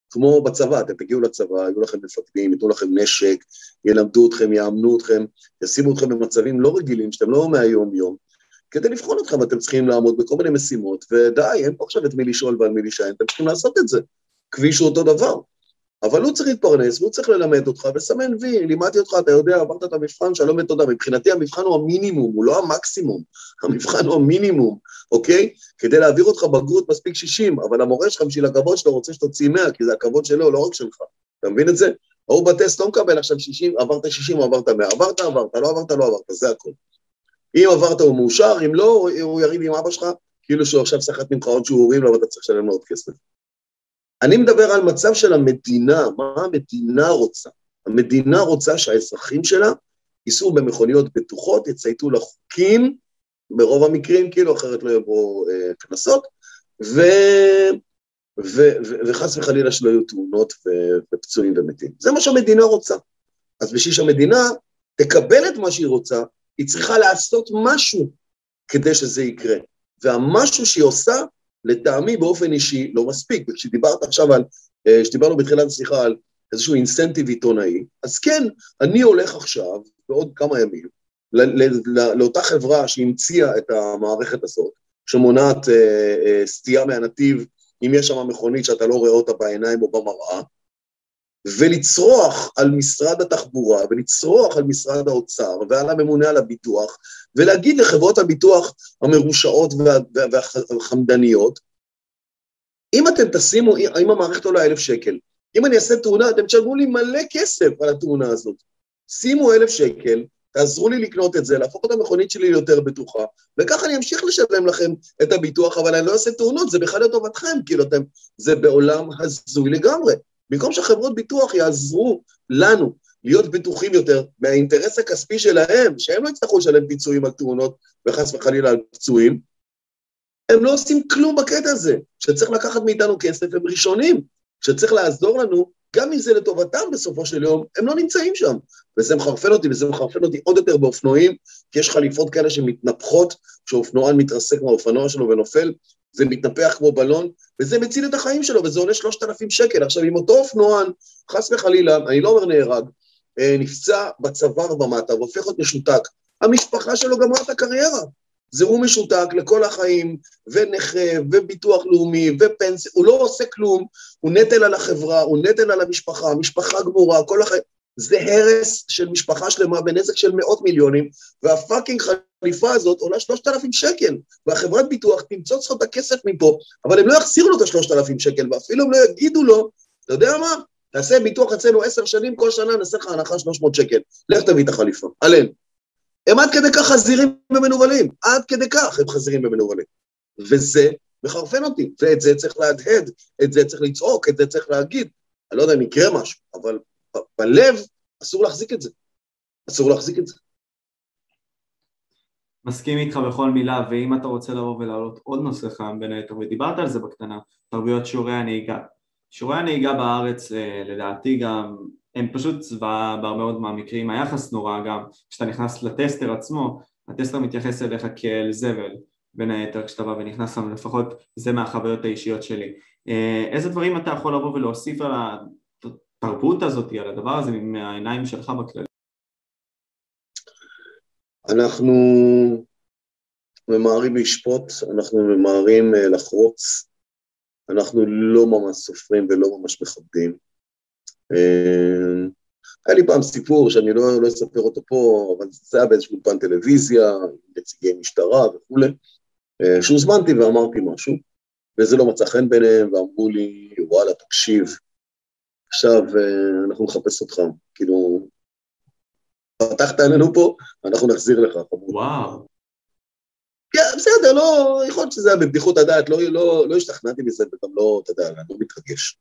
כמו בצבא, אתם תגיעו לצבא, יהיו לכם מפקדים, ייתנו לכם נשק, ילמדו אתכם, יאמנו אתכם, ישימו אתכם במצבים לא רגילים, שאתם לא מהיום-יום, כדי לבחון אתכם אתם צריכים לעמוד בכל מיני משימות, ודי, אין פה עכשיו את מי לשאול ועל מי להישען, אתם צריכים לעשות את זה. כביש הוא אותו דבר. אבל הוא צריך להתפרנס, והוא צריך ללמד אותך, וסמן וי, לימדתי אותך, אתה יודע, עברת את המבחן, שלום ותודה. מבחינתי המבחן הוא המינימום, הוא לא המקסימום, המבחן הוא המינימום, אוקיי? כדי להעביר אותך בגרות מספיק 60, אבל המורה שלך בשביל הכבוד שלו רוצה שתוציא 100, כי זה הכבוד שלו, לא רק שלך. אתה מבין את זה? ההוא בטסט לא מקבל עכשיו 60, עברת 60 או עברת 100, עברת, עברת, לא עברת, לא עברת, זה הכול. אם עברת הוא מאושר, אם לא, הוא יריב עם אבא שלך, כאילו שהוא עכשיו סחט ממך עוד שיעורים, למה אתה צריך לשלם לו עוד כסף. אני מדבר על מצב של המדינה, מה המדינה רוצה. המדינה רוצה שהאזרחים שלה ייסעו במכוניות בטוחות, יצייתו לחוקים, ברוב המקרים, כאילו אחרת לא יבואו אה, קנסות, ו... ו... ו... וחס וחלילה שלא יהיו תאונות ו... ופצועים ומתים. זה מה שהמדינה רוצה. אז בשביל שהמדינה תקבל את מה שהיא רוצה, היא צריכה לעשות משהו כדי שזה יקרה. והמשהו שהיא עושה לטעמי באופן אישי לא מספיק, וכשדיברת עכשיו על, אה, כשדיברנו בתחילת השיחה על איזשהו אינסנטיב עיתונאי, אז כן, אני הולך עכשיו, בעוד כמה ימים, לאותה חברה שהמציאה את המערכת הזאת, שמונעת אה, אה, סטייה מהנתיב, אם יש שם מכונית שאתה לא רואה אותה בעיניים או במראה, ולצרוח על משרד התחבורה, ולצרוח על משרד האוצר, ועל הממונה על הביטוח, ולהגיד לחברות הביטוח המרושעות והחמדניות, אם אתם תשימו, אם המערכת עולה אלף שקל, אם אני אעשה תאונה, אתם תשלמו לי מלא כסף על התאונה הזאת. שימו אלף שקל, תעזרו לי לקנות את זה, להפוך את המכונית שלי ליותר בטוחה, וככה אני אמשיך לשלם לכם את הביטוח, אבל אני לא אעשה תאונות, זה בכלל לטובתכם, כאילו אתם, זה בעולם הזוי לגמרי. במקום שחברות ביטוח יעזרו לנו להיות בטוחים יותר מהאינטרס הכספי שלהם, שהם לא יצטרכו לשלם פיצויים על תאונות וחס וחלילה על פצועים, הם לא עושים כלום בקטע הזה. כשצריך לקחת מאיתנו כסף, הם ראשונים. כשצריך לעזור לנו, גם אם זה לטובתם בסופו של יום, הם לא נמצאים שם. וזה מחרפן אותי, וזה מחרפן אותי עוד יותר באופנועים, כי יש חליפות כאלה שמתנפחות, כשאופנוען מתרסק מהאופנוע שלו ונופל, זה מתנפח כמו בלון, וזה מציל את החיים שלו, וזה עולה 3,000 שקל. עכשיו, אם אותו אופנוען, חס וחלילה, אני לא אומר נהרג, נפצע בצוואר במטה והופך להיות משותק, המשפחה שלו גמרה את הקריירה. זה הוא משותק לכל החיים, ונכה, וביטוח לאומי, ופנסיה, הוא לא עושה כלום, הוא נטל על החברה, הוא נטל על המשפחה, משפחה גמורה, כל החיים, זה הרס של משפחה שלמה בנזק של מאות מיליונים, והפאקינג החליפה הזאת עולה שלושת אלפים שקל, והחברת ביטוח תמצוץ לו את הכסף מפה, אבל הם לא יחזירו לו את השלושת אלפים שקל, ואפילו הם לא יגידו לו, אתה יודע מה? תעשה ביטוח אצלנו עשר שנים, כל שנה נעשה לך הנחה 300 שקל, לך תביא את החליפה, עלינו. הם עד כדי כך חזירים ומנוולים, עד כדי כך הם חזירים ומנוולים. וזה מחרפן אותי, ואת זה צריך להדהד, את זה צריך לצעוק, את זה צריך להגיד. אני לא יודע אם יקרה משהו, אבל בלב אסור להחזיק את זה. אסור להחזיק את זה.
מסכים איתך בכל מילה, ואם אתה רוצה לבוא ולהעלות עוד נושא חם בין היתר, ודיברת על זה בקטנה, תרבויות שיעורי הנהיגה. שיעורי הנהיגה בארץ, אה, לדעתי גם, הם פשוט זוועה בהרבה מאוד מהמקרים, היחס נורא גם, כשאתה נכנס לטסטר עצמו, הטסטר מתייחס אליך כאל זבל, בין היתר כשאתה בא ונכנס שם, לפחות זה מהחוויות האישיות שלי. אה, איזה דברים אתה יכול לבוא ולהוסיף על התרבות הזאת, על הדבר הזה, מהעיניים שלך בכלל?
אנחנו ממהרים לשפוט, אנחנו ממהרים אה, לחרוץ, אנחנו לא ממש סופרים ולא ממש מכבדים. אה, היה לי פעם סיפור שאני לא, לא אספר אותו פה, אבל זה היה באיזשהו אולפן טלוויזיה, נציגי משטרה וכולי, אה, שהוזמנתי ואמרתי משהו, וזה לא מצא חן ביניהם, ואמרו לי, וואלה, תקשיב, עכשיו אה, אנחנו נחפש אותך, כאילו, פתחת עלינו פה, אנחנו נחזיר לך.
וואו.
כן, בסדר, לא, יכול להיות שזה היה בבדיחות הדעת, לא, לא, לא השתכנעתי מזה, וגם לא, אתה יודע, אני לא מתרגש.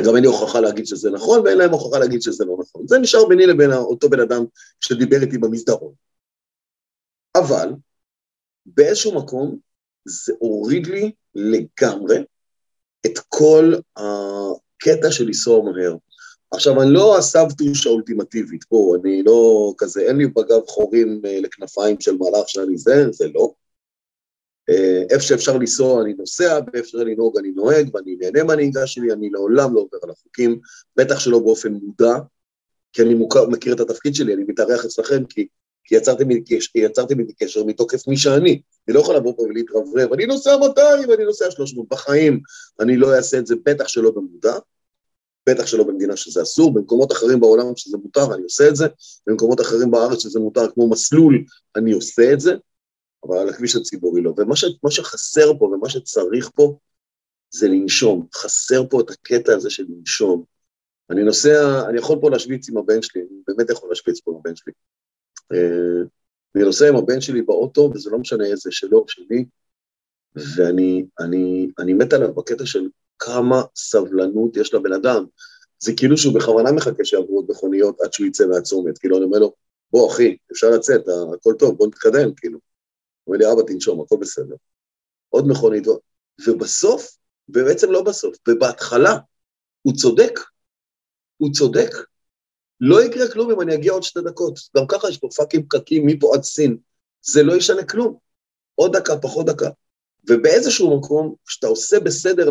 גם אין לי הוכחה להגיד שזה נכון, ואין להם הוכחה להגיד שזה לא נכון. זה נשאר ביני לבין אותו בן אדם שדיבר איתי במסדרון. אבל באיזשהו מקום זה הוריד לי לגמרי את כל הקטע של לנסוע מהר. עכשיו, אני לא הסבתוש האולטימטיבית, פה, אני לא כזה, אין לי בגב חורים אה, לכנפיים של מהלך שאני זה, זה לא. אה, איפה שאפשר לנסוע אני נוסע, ואיפה שאפשר לנהוג אני נוהג, ואני נהנה מהנהיגה שלי, אני לעולם לא עובר על החוקים, בטח שלא באופן מודע, כי אני מוכר, מכיר את התפקיד שלי, אני מתארח אצלכם, כי, כי יצרתם איתי קשר מתוקף מי שאני. אני לא יכול לבוא פה ולהתרברב, אני נוסע 200 ואני נוסע 300, בחיים אני לא אעשה את זה, בטח שלא במודע, בטח שלא במדינה שזה אסור, במקומות אחרים בעולם שזה מותר, אני עושה את זה, במקומות אחרים בארץ שזה מותר, כמו מסלול, אני עושה את זה, אבל על הכביש הציבורי לא. ומה ש, שחסר פה ומה שצריך פה זה לנשום. חסר פה את הקטע הזה של לנשום. אני נוסע, אני יכול פה להשוויץ עם הבן שלי, אני באמת יכול להשוויץ פה עם הבן שלי. אה, אני נוסע עם הבן שלי באוטו, וזה לא משנה איזה שלו או שלי, ואני אני, אני מת עליו בקטע של כמה סבלנות יש לבן אדם. זה כאילו שהוא בכוונה מחכה שיעברו עוד מכוניות עד שהוא יצא מהצומת, כאילו אני אומר לו, בוא אחי, אפשר לצאת, הכל טוב, בוא נתקדם, כאילו. הוא אומר לי, אבא, תנשום, הכל בסדר. עוד מכונית, ובסוף, ובעצם לא בסוף, ובהתחלה, הוא צודק, הוא צודק. לא יקרה כלום אם אני אגיע עוד שתי דקות. גם ככה יש פה פאקים פקקים מפה עד סין. זה לא ישנה כלום. עוד דקה, פחות דקה. ובאיזשהו מקום, כשאתה עושה בסדר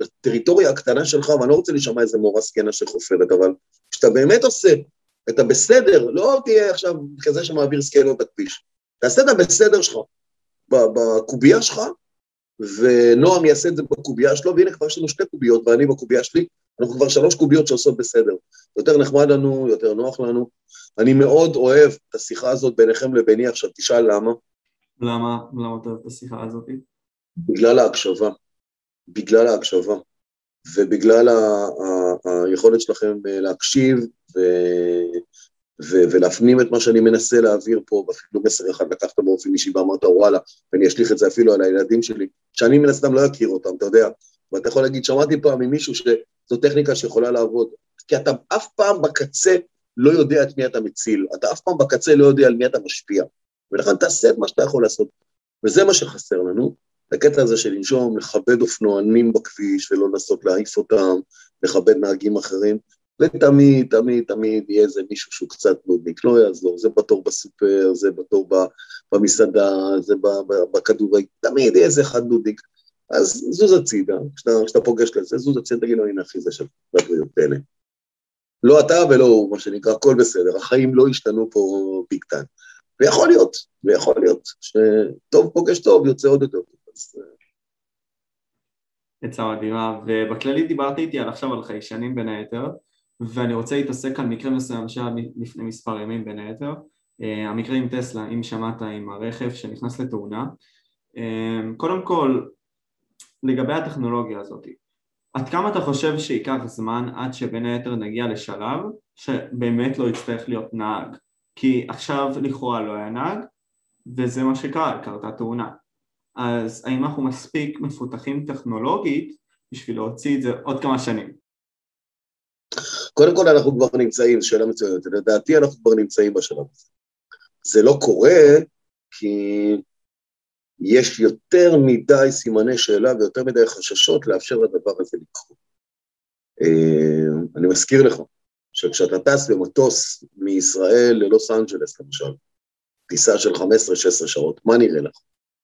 לטריטוריה הקטנה שלך, ואני לא רוצה להישמע איזה מורה זקנה שחופרת, אבל כשאתה באמת עושה את הבסדר, לא תהיה עכשיו כזה שמעביר סקיילות בכביש. תעשה את הבסדר שלך בקובייה שלך, ונועם יעשה את זה בקובייה שלו, והנה כבר יש לנו שתי קוביות, ואני בקובייה שלי, אנחנו כבר שלוש קוביות שעושות בסדר. יותר נחמד לנו, יותר נוח לנו. אני מאוד אוהב את השיחה הזאת ביניכם לביני, עכשיו תשאל למה.
למה? למה אתה אוהב את השיחה הזאת?
בגלל ההקשבה. בגלל ההקשבה, ובגלל ה- ה- היכולת שלכם להקשיב ו... ו- ולהפנים את מה שאני מנסה להעביר פה, ואפילו מסר אחד לקחת באופן אישי ואמרת וואלה, ואני אשליך את זה אפילו על הילדים שלי, שאני מן הסתם לא אכיר אותם, אתה יודע, ואתה יכול להגיד, שמעתי פעם ממישהו שזו טכניקה שיכולה לעבוד, כי אתה אף פעם בקצה לא יודע את מי אתה מציל, אתה אף פעם בקצה לא יודע על מי אתה משפיע, ולכן תעשה את מה שאתה יכול לעשות, וזה מה שחסר לנו, הקטע הזה של לנשום, לכבד אופנוענים בכביש ולא לנסות להעיף אותם, לכבד נהגים אחרים, ותמיד, תמיד, תמיד יהיה איזה מישהו שהוא קצת נודניק, לא יעזור, זה בתור בסופר, זה בתור במסעדה, זה בכדורי, תמיד יהיה איזה אחד נודניק. אז זוז הצידה, כשאתה, פוגש לזה, זוז הצידה, תגיד לו, הנה אחי, זה של בבריאות, תהנה. לא אתה ולא הוא, מה שנקרא, הכל בסדר, החיים לא השתנו פה ביג טיים. ויכול להיות, ויכול להיות, שטוב פוגש טוב, יוצא עוד יותר טוב. אז...
עצה מדהימה, ובכללי דיברתי איתי על עכשיו על חיישנים בין היתר, ואני רוצה להתעסק על מקרה מסוים שהיה לפני מספר ימים בין היתר, אה, המקרה עם טסלה, אם שמעת עם הרכב שנכנס לתאונה. אה, קודם כל, לגבי הטכנולוגיה הזאת, עד כמה אתה חושב שייקח זמן עד שבין היתר נגיע לשלב שבאמת לא יצטרך להיות נהג? כי עכשיו לכאורה לא היה נהג, וזה מה שקרה, קרתה תאונה. אז האם אנחנו מספיק מפותחים טכנולוגית בשביל להוציא את זה עוד כמה שנים?
קודם כל אנחנו כבר נמצאים, שאלה מצוינת, לדעתי אנחנו כבר נמצאים בשלב הזה. זה לא קורה כי יש יותר מדי סימני שאלה ויותר מדי חששות לאפשר לדבר הזה לקרות. אה, אני מזכיר לך שכשאתה טס במטוס מישראל ללוס אנג'לס למשל, טיסה של 15-16 שעות, מה נראה לך?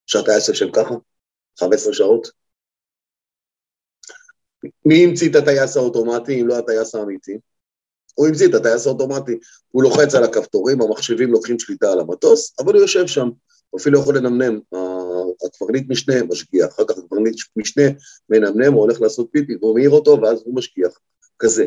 שהטייס יושב ככה? 15 שעות? מי המציא את הטייס האוטומטי אם לא הטייס האמיתי? הוא המציא את הטייס האוטומטי. הוא לוחץ על הכפתורים, המחשבים לוקחים שליטה על המטוס, אבל הוא יושב שם, הוא אפילו יכול לנמנם. הקברניט משנה משגיח, אחר כך הקברניט משנה מנמנם, הוא הולך לעשות פיפי, והוא מעיר אותו, ואז הוא משגיח. כזה.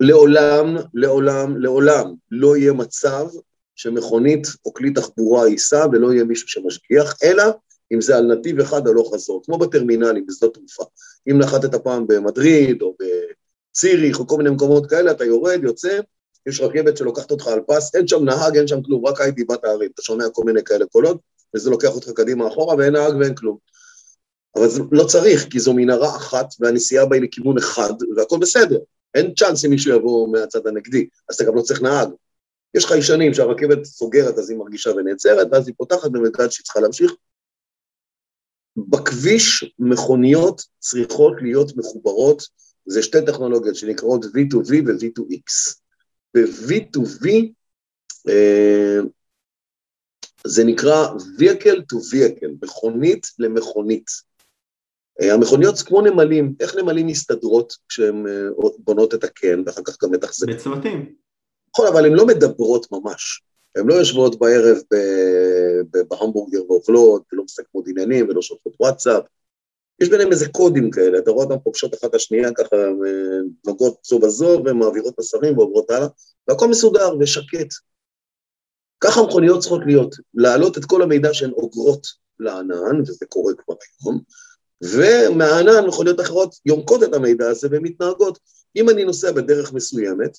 לעולם, לעולם, לעולם לא יהיה מצב שמכונית או כלי תחבורה ייסע ולא יהיה מישהו שמשגיח, אלא אם זה על נתיב אחד לא חזור, כמו בטרמינלים, בשדות תעופה. אם נחתת פעם במדריד או בציריך או כל מיני מקומות כאלה, אתה יורד, יוצא, יש רכבת שלוקחת אותך על פס, אין שם נהג, אין שם כלום, רק הייתי בת הערים, אתה שומע כל מיני כאלה קולות, וזה לוקח אותך קדימה אחורה, ואין נהג ואין כלום. אבל זה לא צריך, כי זו מנהרה אחת, והנסיעה בה היא לכיוון אחד, והכל בסדר. אין צ'אנס אם מישהו יבוא מהצד הנגדי, אז אתה גם לא צריך נהג. יש חיישנים שהרכבת סוגרת אז היא מרגישה ונעצרת, ואז היא פותחת ומדעת שהיא צריכה להמשיך. בכביש מכוניות צריכות להיות מחוברות, זה שתי טכנולוגיות שנקראות V2V ו-V2X. ב-V2V אה, זה נקרא vehicle to vehicle, מכונית למכונית. אה, המכוניות כמו נמלים, איך נמלים מסתדרות כשהן אה, בונות את הקן ואחר כך גם מתחזקות?
בצוותים.
נכון, אבל הן לא מדברות ממש. הן לא יושבות בערב בהמבורגר ואוכלות, ולא מסכמות עניינים, ולא שולחות וואטסאפ. יש ביניהם איזה קודים כאלה, אתה רואה אותם פוגשות אחת את השנייה, ככה אה, נוגעות זו בזו, ומעבירות מסרים ועוברות הלאה, והכל מסודר ושקט. ככה מכוניות צריכות להיות, להעלות את כל המידע שהן אוגרות לענן, וזה קורה כבר היום, ומהענן מכוניות אחרות יומקות את המידע הזה ומתנהגות. אם אני נוסע בדרך מסוימת,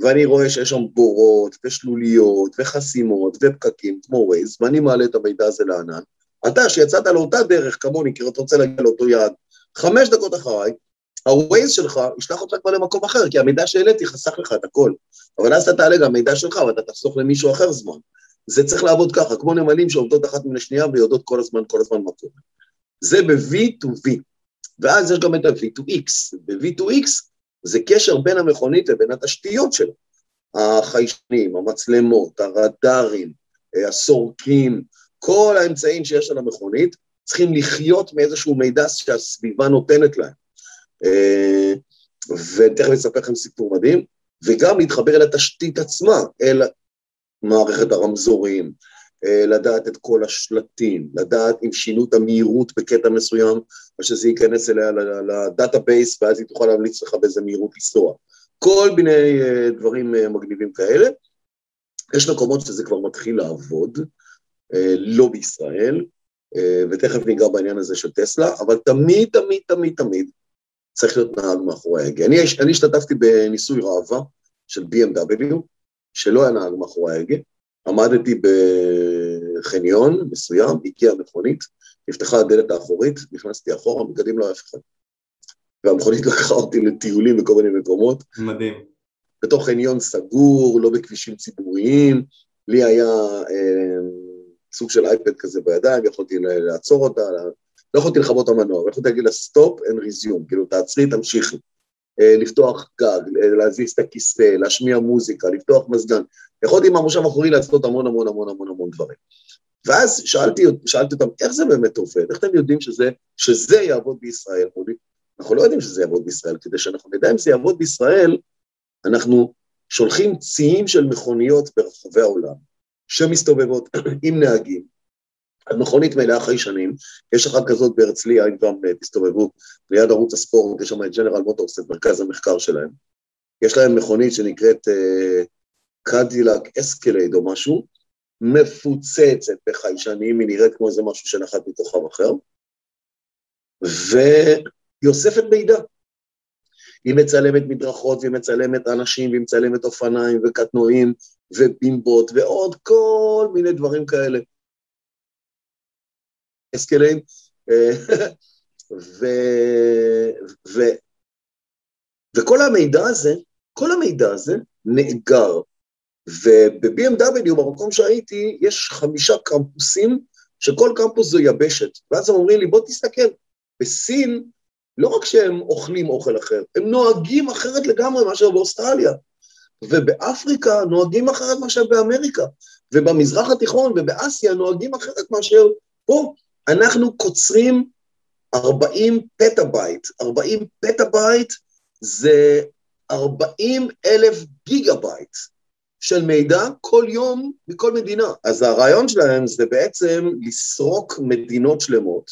ואני רואה שיש שם בורות ושלוליות וחסימות ופקקים כמו ווייז, ואני מעלה את המידע הזה לענן, אתה שיצאת לאותה דרך כמוני, כי אתה רוצה להגיע לאותו יעד, חמש דקות אחריי, הווייז שלך ישלח אותך כבר למקום אחר, כי המידע שהעליתי חסך לך את הכל. אבל אז אתה תעלה גם מידע שלך ואתה תחסוך למישהו אחר זמן. זה צריך לעבוד ככה, כמו נמלים שעובדות אחת מן השנייה ויודעות כל הזמן, כל הזמן מה קורה. זה ב-V2V, ואז יש גם את ה-V2X. ב-V2X זה קשר בין המכונית לבין התשתיות שלה. החיישנים, המצלמות, הרדארים, הסורקים, כל האמצעים שיש על המכונית צריכים לחיות מאיזשהו מידע שהסביבה נותנת להם. אה, ותכף אספר לכם סיפור מדהים, וגם להתחבר אל התשתית עצמה, אל מערכת הרמזורים, אה, לדעת את כל השלטים, לדעת אם שינו את המהירות בקטע מסוים, או שזה ייכנס אליה ל database, ואז היא תוכל להמליץ לך באיזה מהירות לנסוע. כל מיני אה, דברים מגניבים כאלה. יש מקומות שזה כבר מתחיל לעבוד, לא בישראל, אה, ותכף ניגע בעניין הזה של טסלה, אבל תמיד, תמיד, תמיד, תמיד צריך להיות נהג מאחורי ההגה. אני, אני השתתפתי בניסוי ראווה של BMW, שלא היה נהג מאחורי ההגה, עמדתי בחניון מסוים, הגיעה מכונית, נפתחה הדלת האחורית, נכנסתי אחורה, מקדימה לא היה אף אחד. והמכונית לקחה אותי לטיולים בכל מיני מקומות.
מדהים.
בתוך חניון סגור, לא בכבישים ציבוריים, לי היה אה, סוג של iPad כזה בידיים, יכולתי לעצור אותה, לא יכולתי לכבות את המנוע, יכולתי להגיד לה stop and resume, כאילו תעצרי, תמשיכי. אה, לפתוח גג, להזיז את הכיסא, להשמיע מוזיקה, לפתוח מזגן. יכולתי עם המושב האחורי לעשות המון המון המון המון המון דברים. ואז שאלתי, שאלתי אותם, איך זה באמת עובד? איך אתם יודעים שזה, שזה יעבוד בישראל? אנחנו לא יודעים שזה יעבוד בישראל, כדי שאנחנו נדע אם זה יעבוד בישראל, אנחנו שולחים ציים של מכוניות ברחבי העולם, שמסתובבות עם נהגים, המכונית מלאה חיישנים, יש אחת כזאת בהרצליה, אם גם אה, תסתובבו ליד ערוץ הספורט, יש שם את General Motors, את מרכז המחקר שלהם. יש להם מכונית שנקראת Cadillac אה, Escalade או משהו, מפוצצת בחיישנים, היא נראית כמו איזה משהו שנחת מכוכב אחר, והיא אוספת מידע. היא מצלמת מדרכות, והיא מצלמת אנשים, והיא מצלמת אופניים וקטנועים ובימבות ועוד כל מיני דברים כאלה. אסקליים, ו, ו, וכל המידע הזה, כל המידע הזה נאגר. וב-BMW, במקום שהייתי, יש חמישה קמפוסים, שכל קמפוס זו יבשת. ואז הם אומרים לי, בוא תסתכל, בסין, לא רק שהם אוכלים אוכל אחר, הם נוהגים אחרת לגמרי מאשר באוסטרליה. ובאפריקה נוהגים אחרת מאשר באמריקה, ובמזרח התיכון ובאסיה נוהגים אחרת מאשר פה. אנחנו קוצרים 40 פטאבייט. 40 פטאבייט זה 40 אלף gigabyte של מידע כל יום מכל מדינה. אז הרעיון שלהם זה בעצם לסרוק מדינות שלמות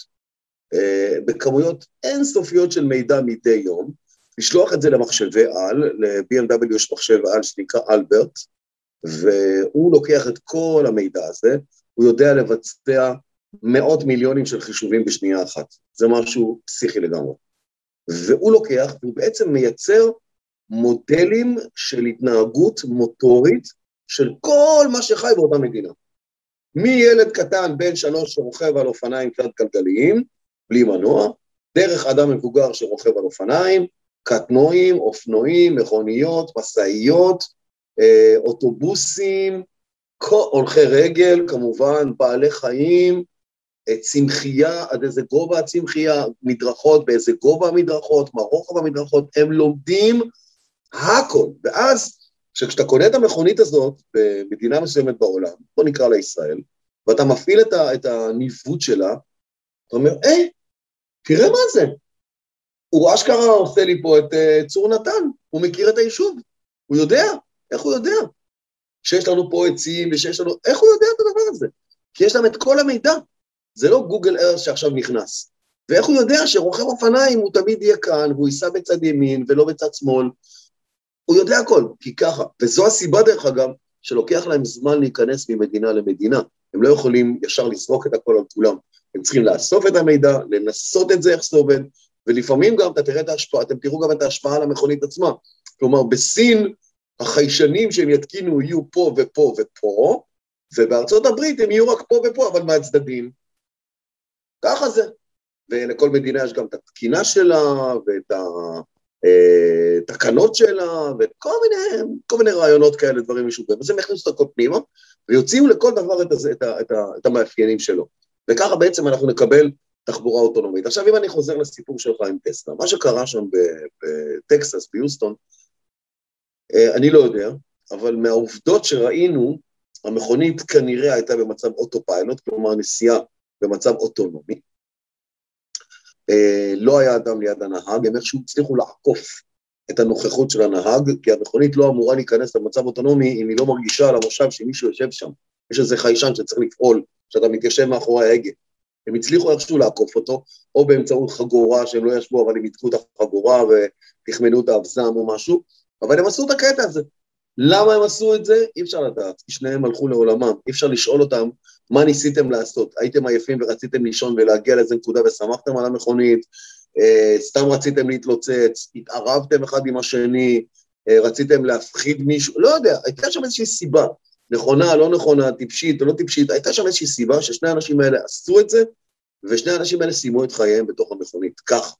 אה, בכמויות אינסופיות של מידע מדי יום, לשלוח את זה למחשבי על, ל-BMW יש מחשב על שנקרא אלברט, והוא לוקח את כל המידע הזה, הוא יודע לבצע מאות מיליונים של חישובים בשנייה אחת. זה משהו פסיכי לגמרי. והוא לוקח, והוא בעצם מייצר מודלים של התנהגות מוטורית של כל מה שחי באותה מדינה. מילד קטן בן שלוש שרוכב על אופניים תלת גלגליים, בלי מנוע, דרך אדם מבוגר שרוכב על אופניים, קטנועים, אופנועים, מכוניות, משאיות, אה, אוטובוסים, הולכי רגל, כמובן, בעלי חיים, צמחייה, עד איזה גובה הצמחייה, מדרכות, באיזה גובה המדרכות, מה רוחב המדרכות, הם לומדים הכל. ואז, כשאתה קונה את המכונית הזאת במדינה מסוימת בעולם, בוא נקרא לה ישראל, ואתה מפעיל את, ה, את הניווט שלה, אתה אומר, אה, תראה מה זה. הוא אשכרה עושה לי פה את uh, צור נתן, הוא מכיר את היישוב, הוא יודע, איך הוא יודע? שיש לנו פה עצים ושיש לנו, איך הוא יודע את הדבר הזה? כי יש להם את כל המידע. זה לא גוגל ארץ שעכשיו נכנס. ואיך הוא יודע שרוכב אופניים הוא תמיד יהיה כאן, והוא ייסע בצד ימין ולא בצד שמאל? הוא יודע הכל, כי ככה. וזו הסיבה, דרך אגב, שלוקח להם זמן להיכנס ממדינה למדינה. הם לא יכולים ישר לזרוק את הכל על כולם. הם צריכים לאסוף את המידע, לנסות את זה איך זה עובד, ולפעמים גם אתה תראה את ההשפעה, אתם תראו גם את ההשפעה על המכונית עצמה. כלומר, בסין החיישנים שהם יתקינו יהיו פה ופה ופה, ובארצות הברית הם יהיו רק פה ופה, אבל מהצדדים. ככה זה. ולכל מדינה יש גם את התקינה שלה, ואת התקנות אה, שלה, וכל מיני, כל מיני רעיונות כאלה, דברים משוגעים. אז הם יכניסו את הכל פנימה, ויוציאו לכל דבר את, הזה, את, ה, את, ה, את המאפיינים שלו. וככה בעצם אנחנו נקבל תחבורה אוטונומית. עכשיו, אם אני חוזר לסיפור שלך עם טסלה, מה שקרה שם בטקסס, ביוסטון, אה, אני לא יודע, אבל מהעובדות שראינו, המכונית כנראה הייתה במצב אוטופיילוט, כלומר נסיעה במצב אוטונומי. אה, לא היה אדם ליד הנהג, הם איכשהו הצליחו לעקוף את הנוכחות של הנהג, כי המכונית לא אמורה להיכנס למצב אוטונומי אם היא לא מרגישה על המושב שמישהו יושב שם. יש איזה חיישן שצריך לפעול, כשאתה מתיישב מאחורי ההגה. הם הצליחו איכשהו לעקוף אותו, או באמצעות חגורה שהם לא ישבו, אבל הם יתקו את החגורה ותחמנו את האבזם או משהו, אבל הם עשו את הקטע הזה. למה הם עשו את זה? אי אפשר לדעת, כי שניהם הלכו לעולמם, אי אפשר לשאול אותם מה ניסיתם לעשות, הייתם עייפים ורציתם לישון ולהגיע לאיזה נקודה ושמחתם על המכונית, אה, סתם רציתם להתלוצץ, התערבתם אחד עם השני, אה, רציתם להפחיד מישהו, לא יודע, הייתה שם איזושהי סיבה, נכונה, לא נכונה, טיפשית או לא טיפשית, הייתה שם איזושהי סיבה ששני האנשים האלה עשו את זה, ושני האנשים האלה סיימו את חייהם בתוך המכונית, כך.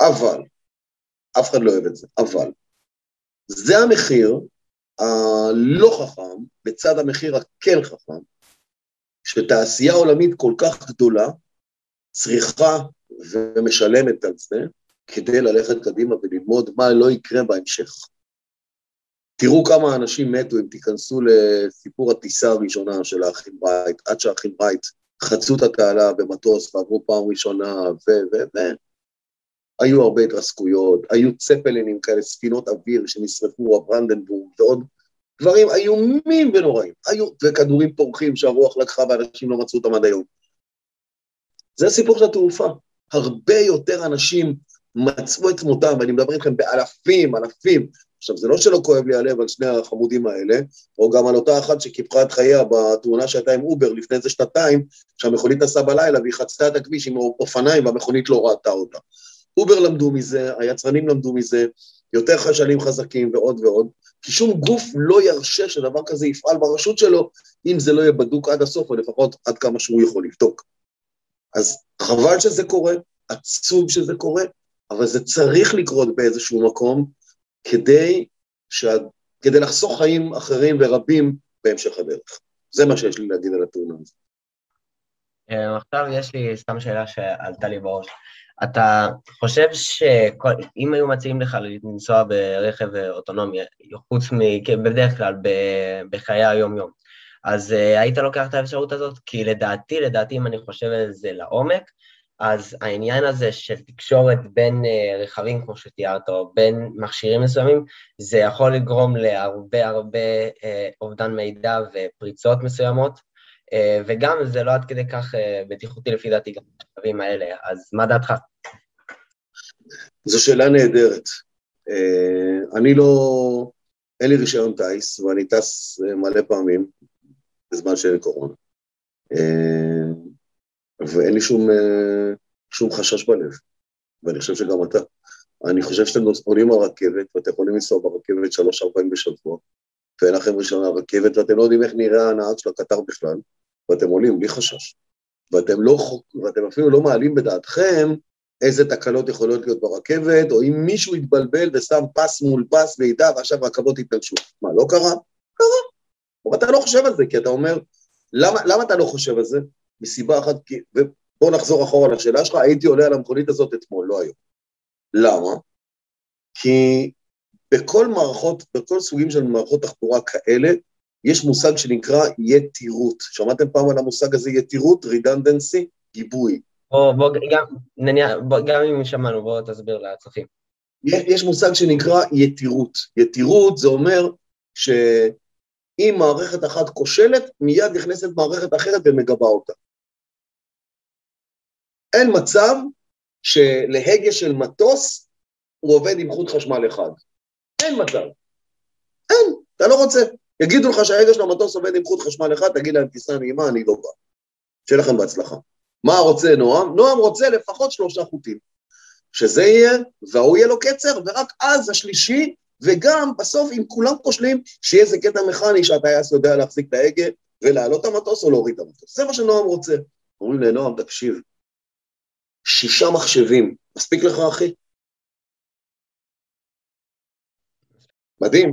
אבל, אף אחד לא אוהב את זה, אבל, זה המחיר הלא חכם, בצד המחיר הכן חכם, שתעשייה עולמית כל כך גדולה צריכה ומשלמת על זה כדי ללכת קדימה וללמוד מה לא יקרה בהמשך. תראו כמה אנשים מתו אם תיכנסו לסיפור הטיסה הראשונה של האחים רייט, עד שהאחים רייט חצו את התעלה במטוס ועברו פעם ראשונה, ו... ו... ו... היו הרבה התרסקויות, היו צפלינים כאלה, ספינות אוויר שנשרפו, הברנדנבורג ועוד דברים איומים ונוראים, היו, וכדורים פורחים שהרוח לקחה ואנשים לא מצאו אותם עד היום. זה הסיפור של התעופה. הרבה יותר אנשים מצאו את מותם, ואני מדבר איתכם באלפים, אלפים. עכשיו, זה לא שלא כואב לי הלב על שני החמודים האלה, או גם על אותה אחת שקיפחה את חייה בתאונה שהייתה עם Uber לפני איזה שנתיים, שהמכונית נסעה בלילה והיא חצתה את הכביש עם אופניים והמכונית לא ראתה אותה. Uber למדו מזה, היצרנים למדו מזה, יותר חשלים חזקים ועוד ועוד, כי שום גוף לא ירשה שדבר כזה יפעל ברשות שלו, אם זה לא יהיה בדוק עד הסוף, או לפחות עד כמה שהוא יכול לבדוק. אז חבל שזה קורה, עצוב שזה קורה, אבל זה צריך לקרות באיזשהו מקום, כדי, שה... כדי לחסוך חיים אחרים ורבים בהמשך הדרך. זה מה שיש לי להגיד על התאונה הזאת.
אה, עכשיו יש לי סתם שאלה שעלתה לי בראש. אתה חושב שאם היו מציעים לך לנסוע ברכב אוטונומי, חוץ מ... בדרך כלל בחיי היום-יום, אז uh, היית לוקח את האפשרות הזאת? כי לדעתי, לדעתי, אם אני חושב על זה לעומק, אז העניין הזה של תקשורת בין uh, רכבים, כמו שתיארת, או בין מכשירים מסוימים, זה יכול לגרום להרבה הרבה אובדן מידע ופריצות מסוימות, וגם זה לא עד כדי כך בטיחותי לפי דעתי גם בשלבים האלה, אז מה דעתך?
זו שאלה נהדרת. Uh, אני לא, אין לי רישיון טיס, ואני טס uh, מלא פעמים בזמן שאין קורונה. Uh, ואין לי שום, שום חשש בלב, ואני חושב שגם אתה. אני חושב שאתם עולים על רכבת, ואתם יכולים לנסוע ברכבת שלוש-ארבע פעמים בשבוע, ואין לכם רישיון על רכבת, ואתם לא יודעים איך נראה הנהג של הקטר בכלל, ואתם עולים בלי חשש. ואתם, לא, ואתם אפילו לא מעלים בדעתכם איזה תקלות יכולות להיות ברכבת, או אם מישהו יתבלבל ושם פס מול פס ואיתה, ועכשיו רכבות יתנגשו. מה, לא קרה? קרה. אבל אתה לא חושב על זה, כי אתה אומר, למה, למה אתה לא חושב על זה? מסיבה אחת, כי, ובוא נחזור אחורה לשאלה שלך, הייתי עולה על המכונית הזאת אתמול, לא היום. למה? כי בכל מערכות, בכל סוגים של מערכות תחבורה כאלה, יש מושג שנקרא יתירות. שמעתם פעם על המושג הזה יתירות? רידנדנסי? גיבוי.
בוא, בוא, גם, נניח, בוא, גם אם שמענו, בוא תסביר לצופים.
יש מושג שנקרא יתירות. יתירות זה אומר שאם מערכת אחת כושלת, מיד נכנסת מערכת אחרת ומגבה אותה. אין מצב שלהגה של מטוס הוא עובד עם חוט חשמל אחד. אין מצב. אין, אתה לא רוצה. יגידו לך שההגה של המטוס עובד עם חוט חשמל אחד, תגיד להם טיסה נעימה, אני לא בא. שיהיה לכם בהצלחה. מה רוצה נועם? נועם רוצה לפחות שלושה חוטים. שזה יהיה, והוא יהיה לו קצר, ורק אז השלישי, וגם בסוף, אם כולם כושלים, שיהיה איזה קטע מכני שהטייס יודע להחזיק את ההגה ולהעלות את המטוס או להוריד את המטוס. זה מה שנועם רוצה. אומרים לנועם, תקשיב, שישה מחשבים, מספיק לך, אחי? מדהים.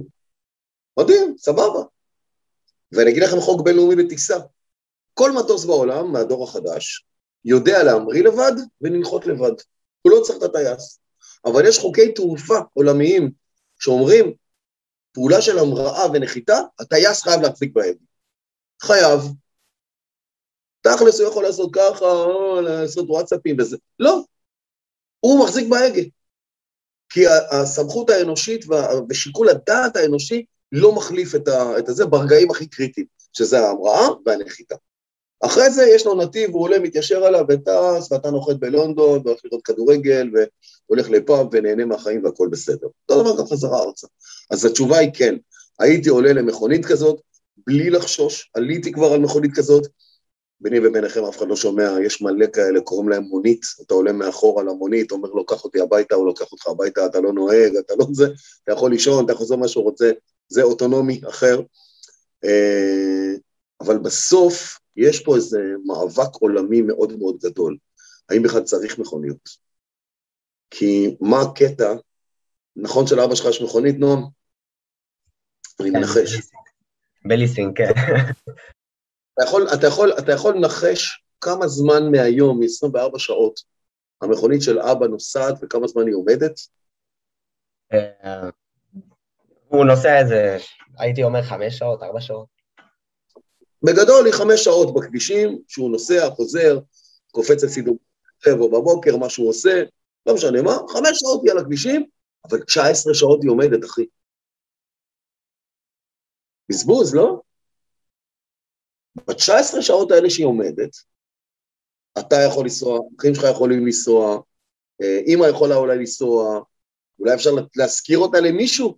מדהים, סבבה. ואני אגיד לכם חוק בינלאומי בטיסה. כל מטוס בעולם, מהדור החדש, יודע להמריא לבד ולנחות לבד. הוא לא צריך את הטייס. אבל יש חוקי תעופה עולמיים שאומרים, פעולה של המראה ונחיתה, הטייס חייב להחזיק בהם. חייב. תכלס הוא יכול לעשות ככה, או לעשות וואטסאפים וזה. לא. הוא מחזיק בהגה. כי הסמכות האנושית ושיקול הדעת האנושי לא מחליף את, ה, את הזה ברגעים הכי קריטיים, שזה ההמראה והנחיתה. אחרי זה יש לו נתיב, הוא עולה, מתיישר עליו וטס, ואתה נוחת בלונדון, והולך לראות כדורגל, והולך לפאב ונהנה מהחיים והכל בסדר. אותו דבר גם חזרה ארצה. אז התשובה היא כן. הייתי עולה למכונית כזאת, בלי לחשוש, עליתי כבר על מכונית כזאת, ביני וביניכם אף אחד לא שומע, יש מלא כאלה, קוראים להם מונית, אתה עולה מאחור על המונית, אומר לו, קח אותי הביתה, הוא לוקח אותך הביתה, אתה לא נוהג, אתה לא זה, אתה יכול לישון, אתה יכול לעשות מה שהוא רוצה, זה אוטונומי אחר. אה, אבל בסוף יש פה איזה מאבק עולמי מאוד מאוד גדול. האם בכלל צריך מכוניות? כי מה הקטע? נכון שלאבא שלך יש מכונית, נועם? אני
כן,
מנחש.
בליסינג, כן.
אתה יכול, אתה, יכול, אתה יכול לנחש כמה זמן מהיום, מ-24 שעות, המכונית של אבא נוסעת וכמה זמן היא עומדת?
אה, הוא נוסע איזה, הייתי אומר חמש שעות, ארבע שעות.
בגדול היא חמש שעות בכבישים, שהוא נוסע, חוזר, קופץ לסידור או בבוקר, מה שהוא עושה, לא משנה מה, חמש שעות היא על הכבישים, אבל 19 שעות היא עומדת, אחי. בזבוז, לא? ב-19 שעות האלה שהיא עומדת, אתה יכול לנסוע, אחים שלך יכולים לנסוע, אה, אימא יכולה אולי לנסוע, אולי אפשר להשכיר אותה למישהו,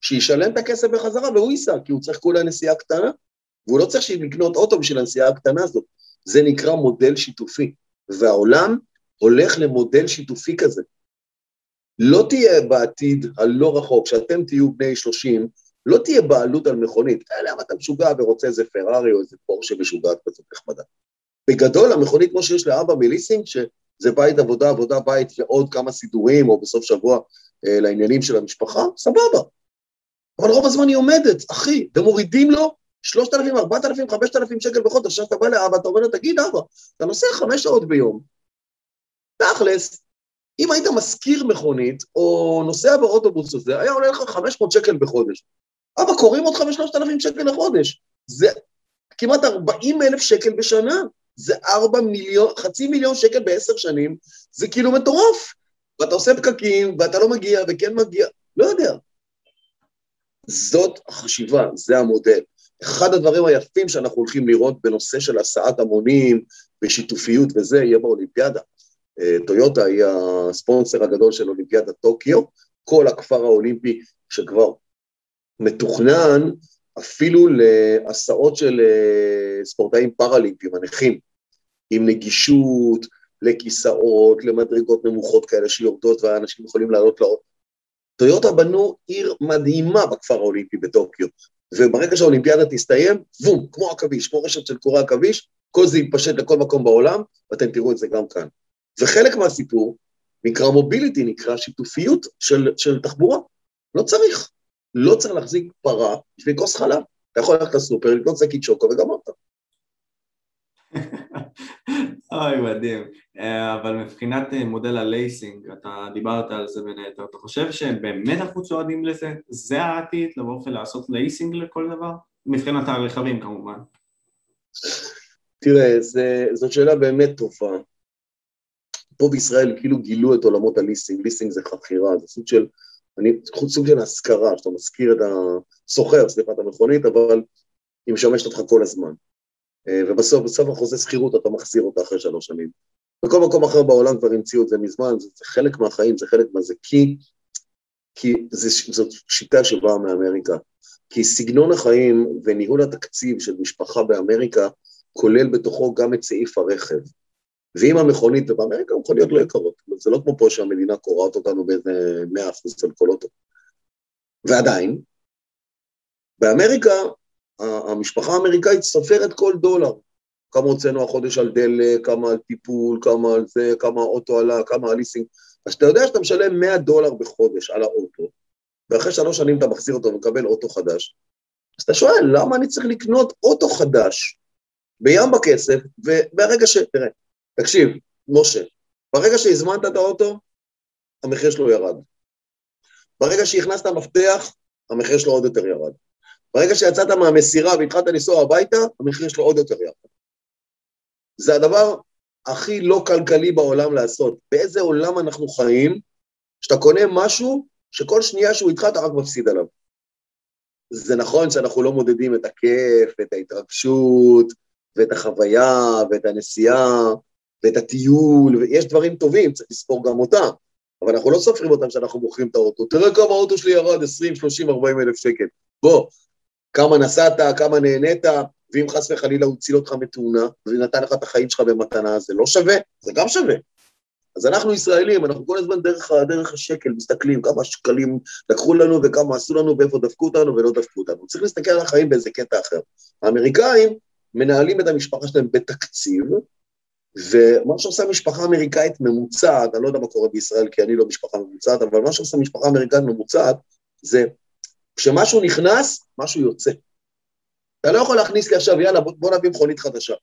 שישלם את הכסף בחזרה והוא ייסע, כי הוא צריך כולה נסיעה קטנה, והוא לא צריך לקנות אוטו בשביל הנסיעה הקטנה הזאת. זה נקרא מודל שיתופי, והעולם הולך למודל שיתופי כזה. לא תהיה בעתיד הלא רחוק, כשאתם תהיו בני 30, לא תהיה בעלות על מכונית. אם אתה משוגע ורוצה איזה פרארי או איזה פורשה משוגעת כזאת נחמדה. בגדול, המכונית כמו שיש לאבא מליסינג, שזה בית עבודה, עבודה בית ועוד כמה סידורים, או בסוף שבוע אה, לעניינים של המשפחה, סבבה. אבל רוב הזמן היא עומדת, אחי, ומורידים לו 3,000, 4,000, 5,000 שקל בחודש. עכשיו אתה בא לאבא, אתה אומר לו, תגיד אבא, אתה נוסע חמש שעות ביום, תכלס, אם היית משכיר מכונית, או נוסע באוטובוס הזה, היה עולה לך 500 שקל בחודש. אבא, קוראים אותך ב-3,000 שקל לחודש. זה כמעט 40 אלף שקל בשנה. זה 4 מיליון, חצי מיליון שקל בעשר שנים, זה כאילו מטורף. ואתה עושה פקקים, ואתה לא מגיע, וכן מגיע, לא יודע. זאת החשיבה, זה המודל. אחד הדברים היפים שאנחנו הולכים לראות בנושא של הסעת המונים, בשיתופיות וזה, יהיה באולימפיאדה. אה, טויוטה היא הספונסר הגדול של אולימפיאדת טוקיו, כל הכפר האולימפי שכבר מתוכנן אפילו להסעות של אה, ספורטאים פראלימפיים, הנכים, עם נגישות לכיסאות, למדרגות נמוכות כאלה שיורדות ואנשים יכולים לעלות לאוטו. טויוטה בנו עיר מדהימה בכפר האולימפי בטוקיו, וברגע שהאולימפיאדה תסתיים, בום, כמו עכביש, כמו רשת של קורי עכביש, כל זה יתפשט לכל מקום בעולם, ואתם תראו את זה גם כאן. וחלק מהסיפור נקרא מוביליטי, נקרא שיתופיות של, של תחבורה. לא צריך. לא צריך להחזיק פרה בשביל כוס חלב. אתה יכול ללכת לסופר, לקנות שקית שוקו וגמרת.
אוי, מדהים. אה, אבל מבחינת אה, מודל הליסינג, אתה דיברת על זה בין היתר, אתה חושב שבאמת אנחנו צועדים לזה? זה העתיד, לבוא ולעשות ליסינג לכל דבר? מבחינת הרכבים כמובן.
תראה, זה, זאת שאלה באמת טובה. פה בישראל כאילו גילו את עולמות הליסינג, ליסינג זה חכירה, זה סוג של, אני, סוג של השכרה, שאתה משכיר את הסוחר, סליחה, את המכונית, אבל היא משמשת אותך כל הזמן. אה, ובסוף, בסוף החוזה שכירות אתה מחזיר אותה אחרי שלוש שנים. בכל מקום אחר בעולם כבר המציאו את זה מזמן, זה, זה חלק מהחיים, זה חלק מהזה, כי, כי זה, זאת שיטה שבאה מאמריקה. כי סגנון החיים וניהול התקציב של משפחה באמריקה כולל בתוכו גם את סעיף הרכב. ואם המכונית, ובאמריקה המכוניות לא יקרות, זה לא כמו פה שהמדינה קורעת אותנו באיזה מאה אחוז על כל אוטו. ועדיין, באמריקה, המשפחה האמריקאית סופרת כל דולר. כמה הוצאנו החודש על דלק, כמה על טיפול, כמה על זה, כמה האוטו עלה, כמה על ליסינג. אז אתה יודע שאתה משלם 100 דולר בחודש על האוטו, ואחרי שלוש שנים אתה מחזיר אותו ומקבל אוטו חדש, אז אתה שואל, למה אני צריך לקנות אוטו חדש בים בכסף, וברגע ש... תראה, תקשיב, משה, ברגע שהזמנת את האוטו, המחיר שלו ירד. ברגע שהכנסת מפתח, המחיר שלו עוד יותר ירד. ברגע שיצאת מהמסירה והתחלת לנסוע הביתה, המחיר שלו עוד יותר ירד. זה הדבר הכי לא כלכלי בעולם לעשות. באיזה עולם אנחנו חיים, שאתה קונה משהו שכל שנייה שהוא איתך אתה רק מפסיד עליו. זה נכון שאנחנו לא מודדים את הכיף, את ההתרגשות, ואת החוויה, ואת הנסיעה, ואת הטיול, ויש דברים טובים, צריך לספור גם אותם. אבל אנחנו לא סופרים אותם שאנחנו מוכרים את האוטו. תראה כמה האוטו שלי ירד, 20, 30, 40 אלף שקל. בוא, כמה נסעת, כמה נהנית, ואם חס וחלילה הוא הציל אותך מתאונה, ונתן לך את החיים שלך במתנה, זה לא שווה? זה גם שווה. אז אנחנו ישראלים, אנחנו כל הזמן דרך, דרך השקל מסתכלים כמה שקלים לקחו לנו וכמה עשו לנו ואיפה דפקו אותנו ולא דפקו אותנו. צריך להסתכל על החיים באיזה קטע אחר. האמריקאים מנהלים את המשפחה שלהם בתקציב, ומה שעושה משפחה אמריקאית ממוצעת, אני לא יודע מה קורה בישראל כי אני לא משפחה ממוצעת, אבל מה שעושה משפחה אמריקאית ממוצעת זה כשמשהו נכנס, משהו יוצא. אתה לא יכול להכניס לי עכשיו, יאללה, בוא, בוא נביא מכונית חדשה.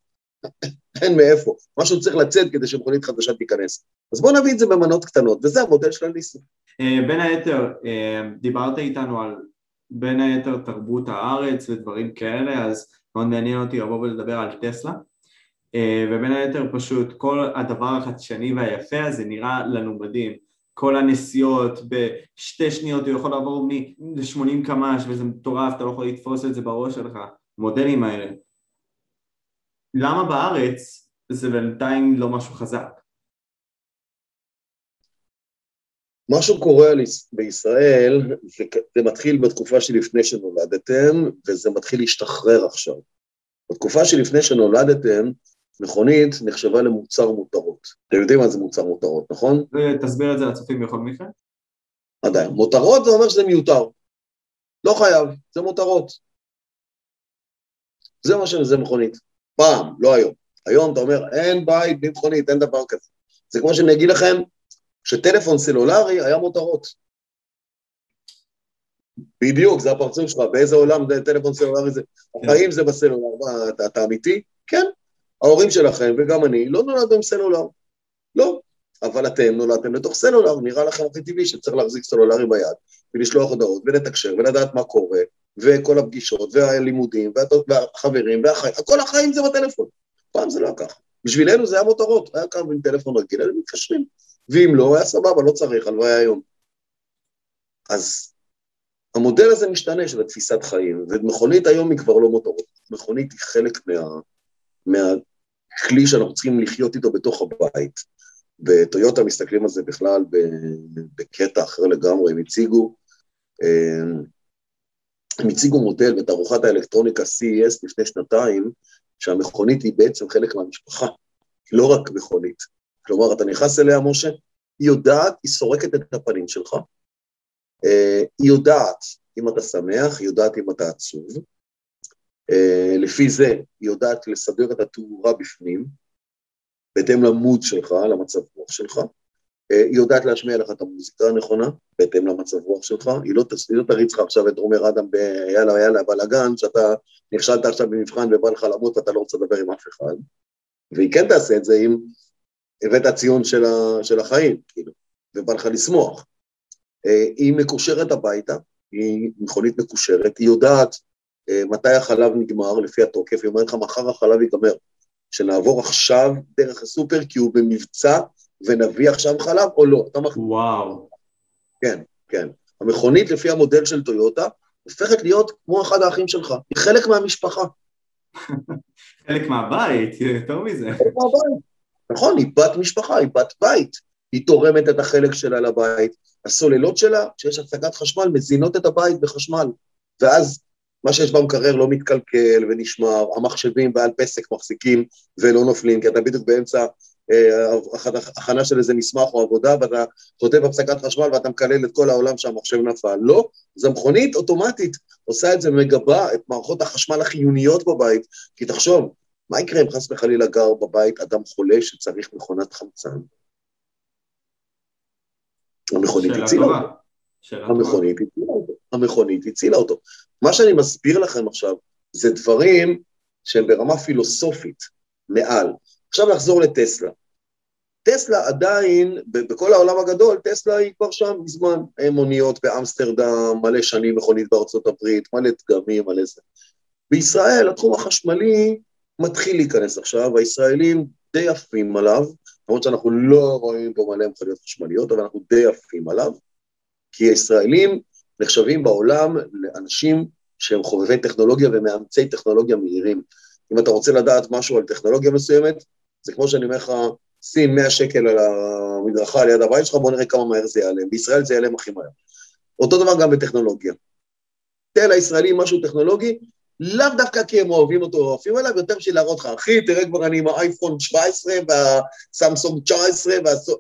אין מאיפה. משהו צריך לצאת כדי שמכונית חדשה תיכנס. אז בוא נביא את זה במנות קטנות, וזה המודל של הליסינג.
אה, בין היתר, אה, דיברת איתנו על בין היתר תרבות הארץ ודברים כאלה, אז מאוד מעניין אותי לבוא ולדבר על טסלה. אה, ובין היתר פשוט כל הדבר החדשני והיפה הזה נראה לנו מדהים. כל הנסיעות בשתי שניות הוא יכול לעבור מ-80 קמ"ש וזה מטורף, אתה לא יכול לתפוס את זה בראש שלך, המודלים האלה. למה בארץ זה בינתיים לא משהו חזק?
משהו קורה בישראל, זה מתחיל בתקופה שלפני שנולדתם, וזה מתחיל להשתחרר עכשיו. בתקופה שלפני שנולדתם, מכונית נחשבה למוצר מותרות. אתם יודעים מה זה מוצר מותרות, נכון?
תסביר את זה לצופים בכל מקרה.
עדיין. מותרות זה אומר שזה מיותר. לא חייב, זה מותרות. זה מה שזה מכונית. פעם, לא היום. היום אתה אומר, אין בית בלי מכונית, אין דבר כזה. זה כמו שאני אגיד לכם, שטלפון סלולרי היה מותרות. בדיוק, זה הפרצוף שלך, באיזה עולם טלפון סלולרי זה? כן. החיים זה בסלולר, מה, אתה, אתה אמיתי? כן. ההורים שלכם, וגם אני, לא נולדנו עם סלולר. לא. אבל אתם נולדתם לתוך סלולר, נראה לכם הכי טבעי שצריך להחזיק סלולרי ביד, ולשלוח הודעות, ולתקשר, ולדעת מה קורה, וכל הפגישות, והלימודים, והחברים, והחיים, כל החיים זה בטלפון. פעם זה לא היה ככה. בשבילנו זה היה מותרות, היה קם עם טלפון רגיל, היינו מתקשרים. ואם לא, היה סבבה, לא צריך, הלוואי היום. אז המודל הזה משתנה של התפיסת חיים, ומכונית היום היא כבר לא מותרות. מכונית היא חלק מה, מהכלי שאנחנו צריכים לחיות איתו בתוך הבית. בטויוטה מסתכלים על זה בכלל בקטע אחר לגמרי, הם הציגו, אה, הם הציגו מודל בתערוכת האלקטרוניקה CES לפני שנתיים, שהמכונית היא בעצם חלק מהמשפחה, לא רק מכונית. כלומר, אתה נכנס אליה, משה, היא יודעת, היא סורקת את הפנים שלך, אה, היא יודעת אם אתה שמח, היא יודעת אם אתה עצוב, לפי זה היא יודעת לסדר את התאורה בפנים, בהתאם למוד שלך, למצב רוח שלך, אה, היא יודעת להשמיע לך את המוזיקה הנכונה, בהתאם למצב רוח שלך, היא לא, היא לא תריץ לך עכשיו את עומר אדם ביאללה יאללה בלאגן, שאתה נכשלת עכשיו במבחן ובא לך למות ואתה לא רוצה לדבר עם אף אחד, והיא כן תעשה את זה אם הבאת ציון של, ה, של החיים, כאילו, ובא לך לשמוח. אה, היא מקושרת הביתה, היא מכונית מקושרת, היא יודעת אה, מתי החלב נגמר לפי התוקף, היא אומרת לך מחר החלב ייגמר, שנעבור עכשיו דרך הסופר כי הוא במבצע ונביא עכשיו חלב או לא, אתה
מחליט. וואו.
כן, כן. המכונית לפי המודל של טויוטה הופכת להיות כמו אחד האחים שלך, היא חלק מהמשפחה.
חלק מהבית, יותר מזה.
חלק מהבית. נכון, היא בת משפחה, היא בת בית. היא תורמת את החלק שלה לבית. הסוללות שלה, כשיש הפסקת חשמל, מזינות את הבית בחשמל. ואז מה שיש במקרר לא מתקלקל ונשמר, המחשבים ועל פסק מחזיקים ולא נופלים, כי אתה בדיוק באמצע אה, הכנה של איזה מסמך או עבודה, ואתה כותב הפסקת חשמל ואתה מקלל את כל העולם שהמחשב נפל. לא, זו מכונית אוטומטית, עושה את זה, מגבה את מערכות החשמל החיוניות בבית, כי תחשוב, מה יקרה אם חס וחלילה גר בבית אדם חולה שצריך מכונת חמצן? המכונית הצילה. המכונית הצילה אותו. המכונית הצילה אותו. מה שאני מסביר לכם עכשיו זה דברים שהם ברמה פילוסופית, מעל. עכשיו נחזור לטסלה. טסלה עדיין, בכל העולם הגדול, טסלה היא כבר שם מזמן. מוניות באמסטרדם, מלא שנים מכונית בארצות הברית, מלא דגמים, מלא זה. בישראל התחום החשמלי מתחיל להיכנס עכשיו, הישראלים די עפים עליו, למרות שאנחנו לא רואים פה מלא מכוניות חשמליות, אבל אנחנו די עפים עליו, כי הישראלים נחשבים בעולם לאנשים שהם חובבי טכנולוגיה ומאמצי טכנולוגיה מהירים. אם אתה רוצה לדעת משהו על טכנולוגיה מסוימת, זה כמו שאני אומר לך, שים 100 שקל על המדרכה ליד הבית שלך, בוא נראה כמה מהר זה יעלה. בישראל זה יעלה הכי מהר. אותו דבר גם בטכנולוגיה. תן לישראלים משהו טכנולוגי, לאו דווקא כי הם אוהבים אותו או אוהבים עליו, יותר בשביל להראות לך, אחי, תראה כבר אני עם האייפון 17 והסמסונג 19, והסו...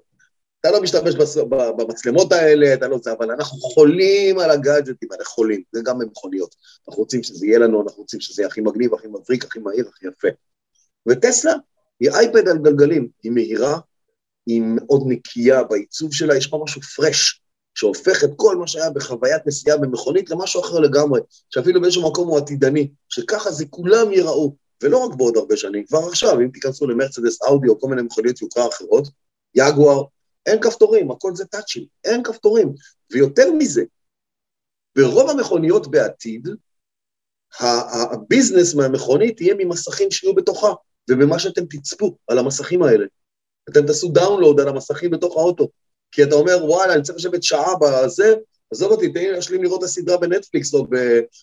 אתה לא משתמש במצלמות האלה, אתה לא זה, אבל אנחנו חולים על הגאדג'טים האלה, חולים, זה גם במכוניות. אנחנו רוצים שזה יהיה לנו, אנחנו רוצים שזה יהיה הכי מגניב, הכי מבריק, הכי מהיר, הכי יפה. וטסלה היא אייפד על גלגלים, היא מהירה, היא מאוד נקייה בעיצוב שלה, יש בה משהו פרש, שהופך את כל מה שהיה בחוויית נסיעה במכונית למשהו אחר לגמרי, שאפילו באיזשהו מקום הוא עתידני, שככה זה כולם ייראו, ולא רק בעוד הרבה שנים, כבר עכשיו, אם תיכנסו למרצדס אאודי או כל מיני מכוניות יוקרה אחרות, יגואר, אין כפתורים, הכל זה טאצ'ים, אין כפתורים. ויותר מזה, ברוב המכוניות בעתיד, ה business מהמכונית יהיה ממסכים שיהיו בתוכה, ובמה שאתם תצפו על המסכים האלה. אתם תעשו download על המסכים בתוך האוטו, כי אתה אומר, וואלה, אני צריך לשבת שעה בזה, עזוב אותי, תן לי להשלים לראות את הסדרה בנטפליקס או, ב,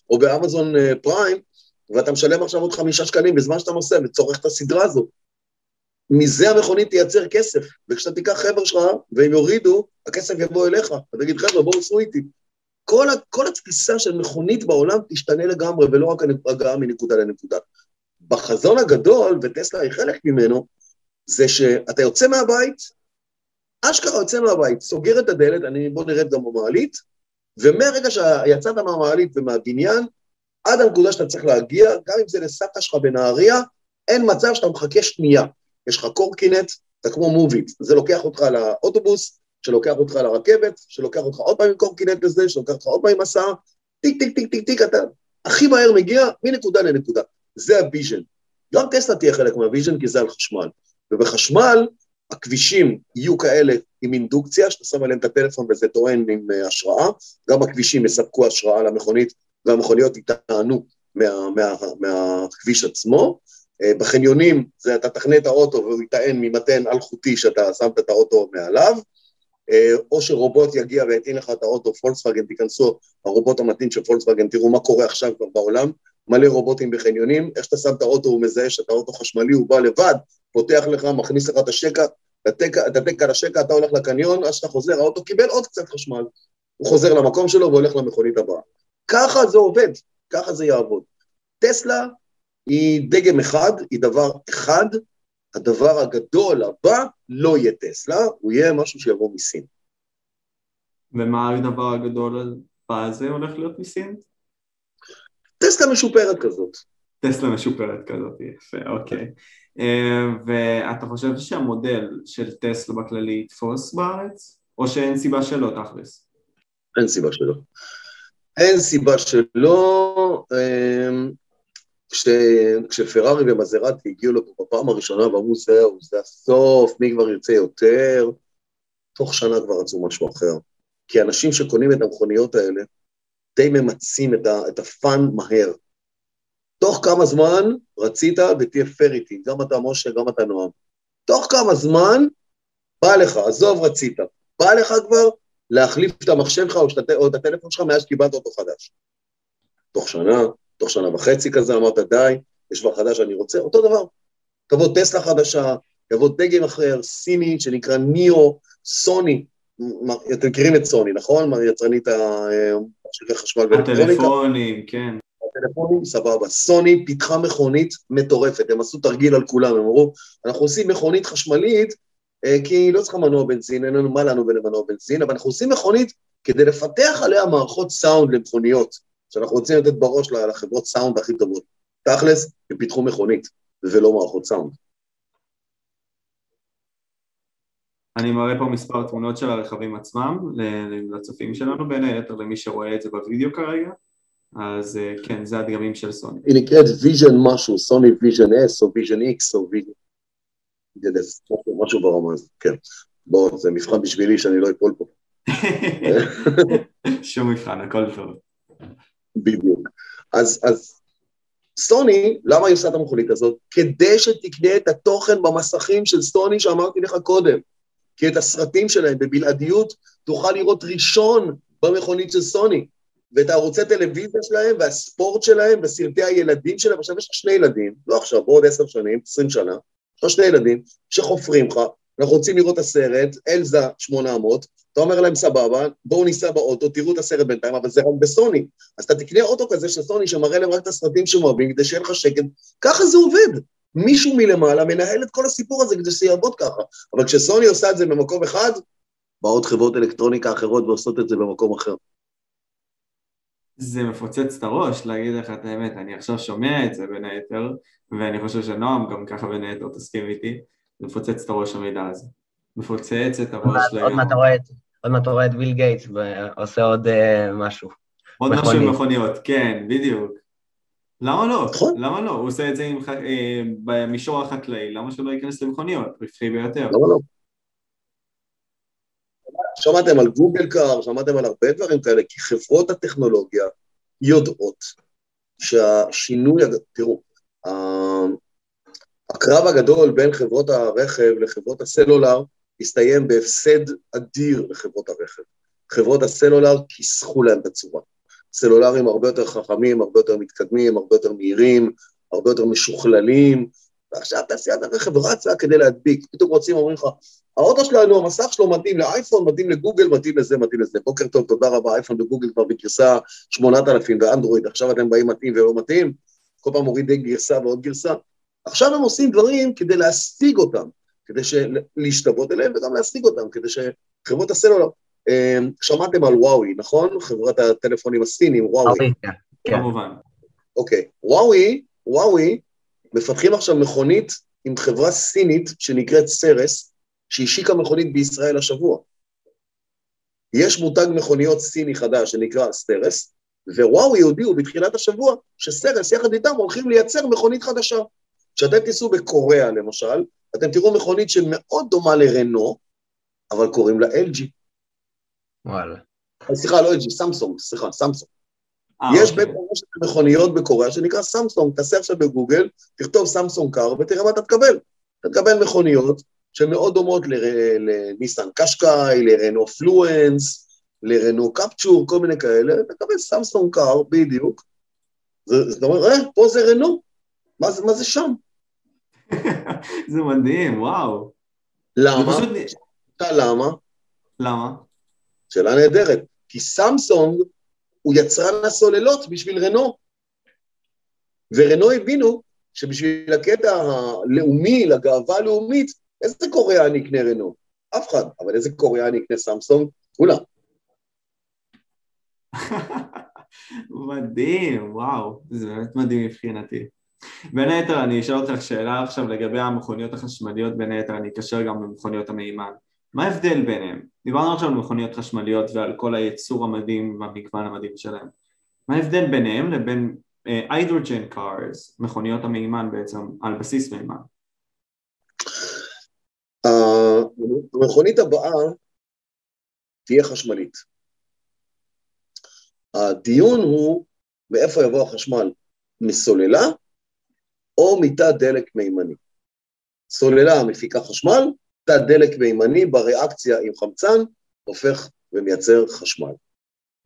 או ב Amazon Prime, אה, ואתה משלם עכשיו עוד חמישה שקלים בזמן שאתה נוסע וצורך את הסדרה הזו. מזה המכונית תייצר כסף, וכשאתה תיקח חבר'ה שלך והם יורידו, הכסף יבוא אליך, אתה תגיד, חבר'ה, בואו סעו איתי. כל, כל התפיסה של מכונית בעולם תשתנה לגמרי, ולא רק הגעה מנקודה לנקודה. בחזון הגדול, וטסלה היא חלק ממנו, זה שאתה יוצא מהבית, אשכרה יוצא מהבית, סוגר את הדלת, אני, בוא נרד גם במעלית, ומהרגע שיצאת מהמעלית ומהבניין, עד הנקודה שאתה צריך להגיע, גם אם זה לסבתא שלך בנהריה, אין מצב שאתה מחכה שנייה. יש לך קורקינט, אתה כמו מוביט, זה לוקח אותך לאוטובוס, שלוקח אותך לרכבת, שלוקח אותך עוד פעם עם קורקינט לזה, שלוקח אותך עוד פעם עם הסעה, טיק טיק טיק טיק טיק, אתה הכי מהר מגיע מנקודה לנקודה. זה ה vision. גם טסלה תהיה חלק מה vision כי זה על חשמל. ובחשמל הכבישים יהיו כאלה עם אינדוקציה, שאתה שם עליהם את הטלפון וזה טוען עם אה, השראה, גם הכבישים יספקו השראה למכונית והמכוניות יטענו מה, מה, מהכביש עצמו. אה, בחניונים זה אתה תכנה את האוטו והוא יטען ממתן אלחוטי שאתה שמת את האוטו מעליו, אה, או שרובוט יגיע ויטעין לך את האוטו, פולקסווגן, תיכנסו, הרובוט המתאים של פולקסווגן, תראו מה קורה עכשיו כבר בעולם, מלא רובוטים בחניונים, איך שאתה שם את האוטו הוא מזהה שאתה אוטו חשמלי, הוא בא לבד, פותח לך, מכניס לך את השקע, את הטק על השקע, אתה הולך לקניון, אז שאתה חוזר, האוטו קיבל עוד קצת חשמל. הוא חוזר למקום שלו והולך למכונית הבאה. ככה זה עובד, ככה זה יעבוד. טסלה היא דגם אחד, היא דבר אחד, הדבר הגדול הבא לא יהיה טסלה, הוא יהיה משהו שיבוא מסין.
ומה הדבר הגדול הבא הזה הולך להיות מסין?
טסלה משופרת כזאת.
טסלה משופרת כזאת, יפה, אוקיי. אה, ואתה חושב שהמודל של טסלה בכללי יתפוס בארץ? או שאין סיבה שלא, תכלס?
אין סיבה שלא. אין סיבה שלא. כש, כשפרארי ומזרטי הגיעו לפה בפעם הראשונה ואמרו זהו, זה הסוף, מי כבר ירצה יותר, תוך שנה כבר רצו משהו אחר. כי אנשים שקונים את המכוניות האלה די ממצים את, ה, את הפאן מהר. תוך כמה זמן רצית ותהיה פייר איתי, גם אתה משה, גם אתה נועם. תוך כמה זמן בא לך, עזוב רצית, בא לך כבר להחליף את המחשב שלך או, או את הטלפון שלך מאז שקיבלת אותו חדש. תוך שנה, תוך שנה וחצי כזה אמרת די, יש כבר חדש שאני רוצה, אותו דבר. תבוא טסלה חדשה, יבוא דגם אחר, סיני, שנקרא ניאו, סוני, אתם מכירים את סוני, נכון? יצרנית המכשירי חשמל
ואלקטרוניקה. הטלפונים, כן.
הטלפונים, סבבה. סוני פיתחה מכונית מטורפת, הם עשו תרגיל על כולם, הם אמרו, אנחנו עושים מכונית חשמלית, אה, כי היא לא צריכה מנוע בנזין, אין לנו מה לנו ולמנוע בנזין, אבל אנחנו עושים מכונית כדי לפתח עליה מערכות סאונד למכוניות, שאנחנו רוצים לתת בראש לחברות סאונד הכי טובות. תכלס, הם פיתחו מכונית, ולא מערכות סאונד.
אני מראה פה מספר תמונות של הרכבים עצמם לצופים שלנו, בין היתר למי שרואה את זה בווידאו כרגע, אז אה, כן, זה הדגמים של סוני.
היא נקראת Vision משהו, סוני Vision S או Vision X או Vision משהו ברמה הזאת, כן. בואו, זה מבחן בשבילי שאני לא אפול פה.
שום מבחן, הכל טוב.
בדיוק. אז, אז סוני, למה היא עושה את המכונית הזאת? כדי שתקנה את התוכן במסכים של סוני שאמרתי לך קודם. כי את הסרטים שלהם בבלעדיות תוכל לראות ראשון במכונית של סוני. ואת הערוצי טלוויזיה שלהם והספורט שלהם וסרטי הילדים שלהם, עכשיו יש לך שני ילדים, לא עכשיו, בעוד עשר שנים, עשרים שנה, יש לך שני ילדים שחופרים לך, אנחנו רוצים לראות את הסרט, אלזה 800, אתה אומר להם, סבבה, בואו ניסע באוטו, תראו את הסרט בינתיים, אבל זה רק בסוני. אז אתה תקנה אוטו כזה של סוני שמראה להם רק את הסרטים שהם אוהבים, כדי שיהיה לך שקט. ככה זה עובד. מישהו מלמעלה מנהל את כל הסיפור הזה כדי שזה יעבוד ככה. אבל כשסוני עושה את זה במקום אחד, באות חברות אלקטרוניקה אחרות ועושות את זה במקום אחר.
זה מפוצץ את הראש להגיד לך את האמת, אני עכשיו שומע את זה בין היתר, ואני חושב שנועם גם ככה בין היתר תסכים איתי, זה מפוצץ את הראש המידע הזה. מפוצץ את הראש
לגמרי. עוד מעט אתה רואה את עוד מעט רואה את ויל גייטס ועושה עוד uh, משהו.
עוד משהו עם מכוניות, כן, בדיוק. למה לא? נכון. למה לא? הוא עושה את זה עם, אה, במישור החקלאי, למה שלא ייכנס למכוניות? רווחי ביותר.
למה לא? שמעתם על גוגל קאר, שמעתם על הרבה דברים כאלה, כי חברות הטכנולוגיה יודעות שהשינוי, תראו, הקרב הגדול בין חברות הרכב לחברות הסלולר הסתיים בהפסד אדיר לחברות הרכב. חברות הסלולר כיסחו להם את הצורה. סלולרים הרבה יותר חכמים, הרבה יותר מתקדמים, הרבה יותר מהירים, הרבה יותר משוכללים, ועכשיו תעשיית הרכב רצה כדי להדביק. פתאום רוצים, אומרים לך, האוטו שלנו, המסך שלו מתאים לאייפון, מתאים לגוגל, מתאים לזה, מתאים לזה. בוקר טוב, תודה רבה, אייפון וגוגל כבר בגרסה 8000 ואנדרואיד, עכשיו אתם באים מתאים ולא מתאים, כל פעם מורידים גרסה ועוד גרסה. עכשיו הם עושים דברים כדי להשיג אותם, כדי להשתוות אליהם וגם להשיג אותם, כדי שחברות הסלולר, אמ, שמעתם על וואוי, נכון? חברת הטלפונים הסינים, וואוי.
כן, כן. כמובן.
אוקיי, וואוי, וואוי, מפתחים עכשיו מכונית עם חברה סינית שנקראת סרס, שהשיקה מכונית בישראל השבוע. יש מותג מכוניות סיני חדש שנקרא סטרס, ווואוי הודיעו בתחילת השבוע שסרס יחד איתם הולכים לייצר מכונית חדשה. כשאתם תיסעו בקוריאה למשל, אתם תראו מכונית שמאוד דומה לרנו, אבל קוראים לה LG.
וואלה.
סליחה, לא LG, סמסונג, סליחה, סמסונג. אה, יש אוקיי. בית רשת מכוניות בקוריאה שנקרא סמסונג, תעשה עכשיו בגוגל, תכתוב סמסונג car ותראה מה אתה תקבל. אתה תקבל מכוניות שמאוד דומות לניסן קשקאי, לרנו פלואנס, לרנו קפצ'ור, כל מיני כאלה, אתה תקבל סמסונג car בדיוק. זאת אומרת, אה, פה זה רנו, מה זה, מה זה שם?
זה מדהים, וואו.
למה? פשוט... למה?
למה?
שאלה נהדרת. כי סמסונג הוא יצרן הסוללות בשביל רנו. ורנו הבינו שבשביל הקטע הלאומי, לגאווה הלאומית, איזה קוריאני יקנה רנו? אף אחד. אבל איזה קוריאני יקנה סמסונג? כולם.
מדהים, וואו, זה באמת מדהים מבחינתי. בין היתר אני אשאל אותך שאלה עכשיו לגבי המכוניות החשמליות, בין היתר אני אקשר גם למכוניות המימן. מה ההבדל ביניהם? דיברנו עכשיו על מכוניות חשמליות ועל כל הייצור המדהים והמגוון המדהים שלהם. מה ההבדל ביניהם לבין היידרוג'ן uh, קארס, מכוניות המימן בעצם, על בסיס מימן?
המכונית הבאה תהיה חשמלית. הדיון הוא מאיפה יבוא החשמל, מסוללה או מתא דלק מימני. סוללה מפיקה חשמל, תא דלק מימני בריאקציה עם חמצן הופך ומייצר חשמל.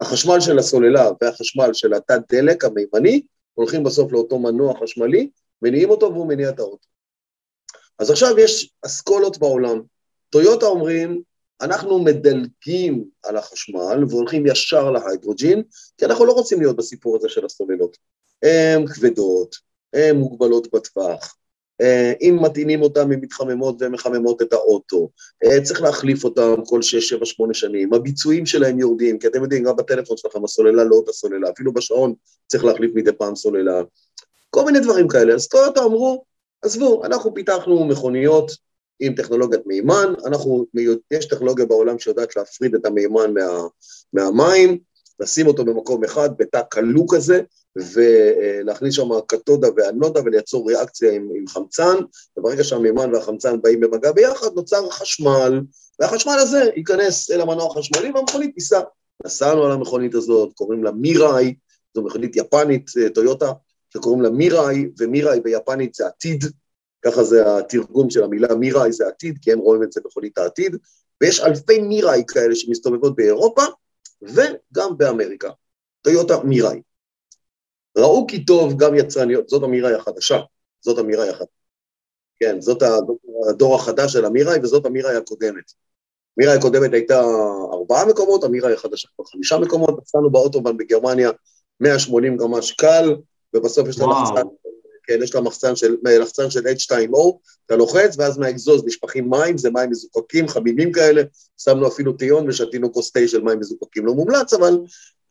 החשמל של הסוללה והחשמל של התא דלק המימני הולכים בסוף לאותו מנוע חשמלי, מניעים אותו והוא מניע את האוטו. אז עכשיו יש אסכולות בעולם. טויוטה אומרים, אנחנו מדלגים על החשמל והולכים ישר להיידרוג'ין, כי אנחנו לא רוצים להיות בסיפור הזה של הסוללות. הן כבדות, מוגבלות בטווח, אה, אם מטעינים אותם, הן מתחממות והן מחממות את האוטו. אה, צריך להחליף אותם כל 6, 7, 8 שנים. הביצועים שלהם יורדים, כי אתם יודעים, גם בטלפון שלכם הסוללה לא אותה סוללה, אפילו בשעון צריך להחליף מדי פעם סוללה. כל מיני דברים כאלה. אז טויוטה אמרו, עזבו, אנחנו פיתחנו מכוניות עם טכנולוגיית מימן, אנחנו, יש טכנולוגיה בעולם שיודעת להפריד את המימן מה, מהמים, לשים אותו במקום אחד, בתא כלוא כזה, ולהכניס שם קתודה ואנודה וליצור ריאקציה עם, עם חמצן, וברגע שהמימן והחמצן באים במגע ביחד, נוצר חשמל, והחשמל הזה ייכנס אל המנוע החשמלי והמכונית תיסע. נסענו על המכונית הזאת, קוראים לה מיראי, זו מכונית יפנית, אה, טויוטה, שקוראים לה מיראי, ומיראי ביפנית זה עתיד, ככה זה התרגום של המילה מיראי זה עתיד, כי הם רואים את זה מכונית העתיד, ויש אלפי מיראי כאלה שמסתובבות באירופה, וגם באמריקה. טויוטה מיראי. ראו כי טוב גם יצרניות, זאת אמירה החדשה, זאת אמירה אחת. כן, זאת הדור החדש של אמיראי, וזאת אמיראי הקודמת. אמיראי הקודמת הייתה ארבעה מקומות, אמיראי החדשה כבר חמישה מקומות, נסענו באוטובן בגרמניה 180 גמ"ש קל, ובסוף יש לה לחצן, כן, יש לה מחצן של, לחצן של H2O, אתה לוחץ, ואז מהאגזוז נשפכים מים, זה מים מזוקקים, חביבים כאלה, שמנו אפילו טיון ושתינו כוס תה של מים מזוקקים. לא מומלץ, אבל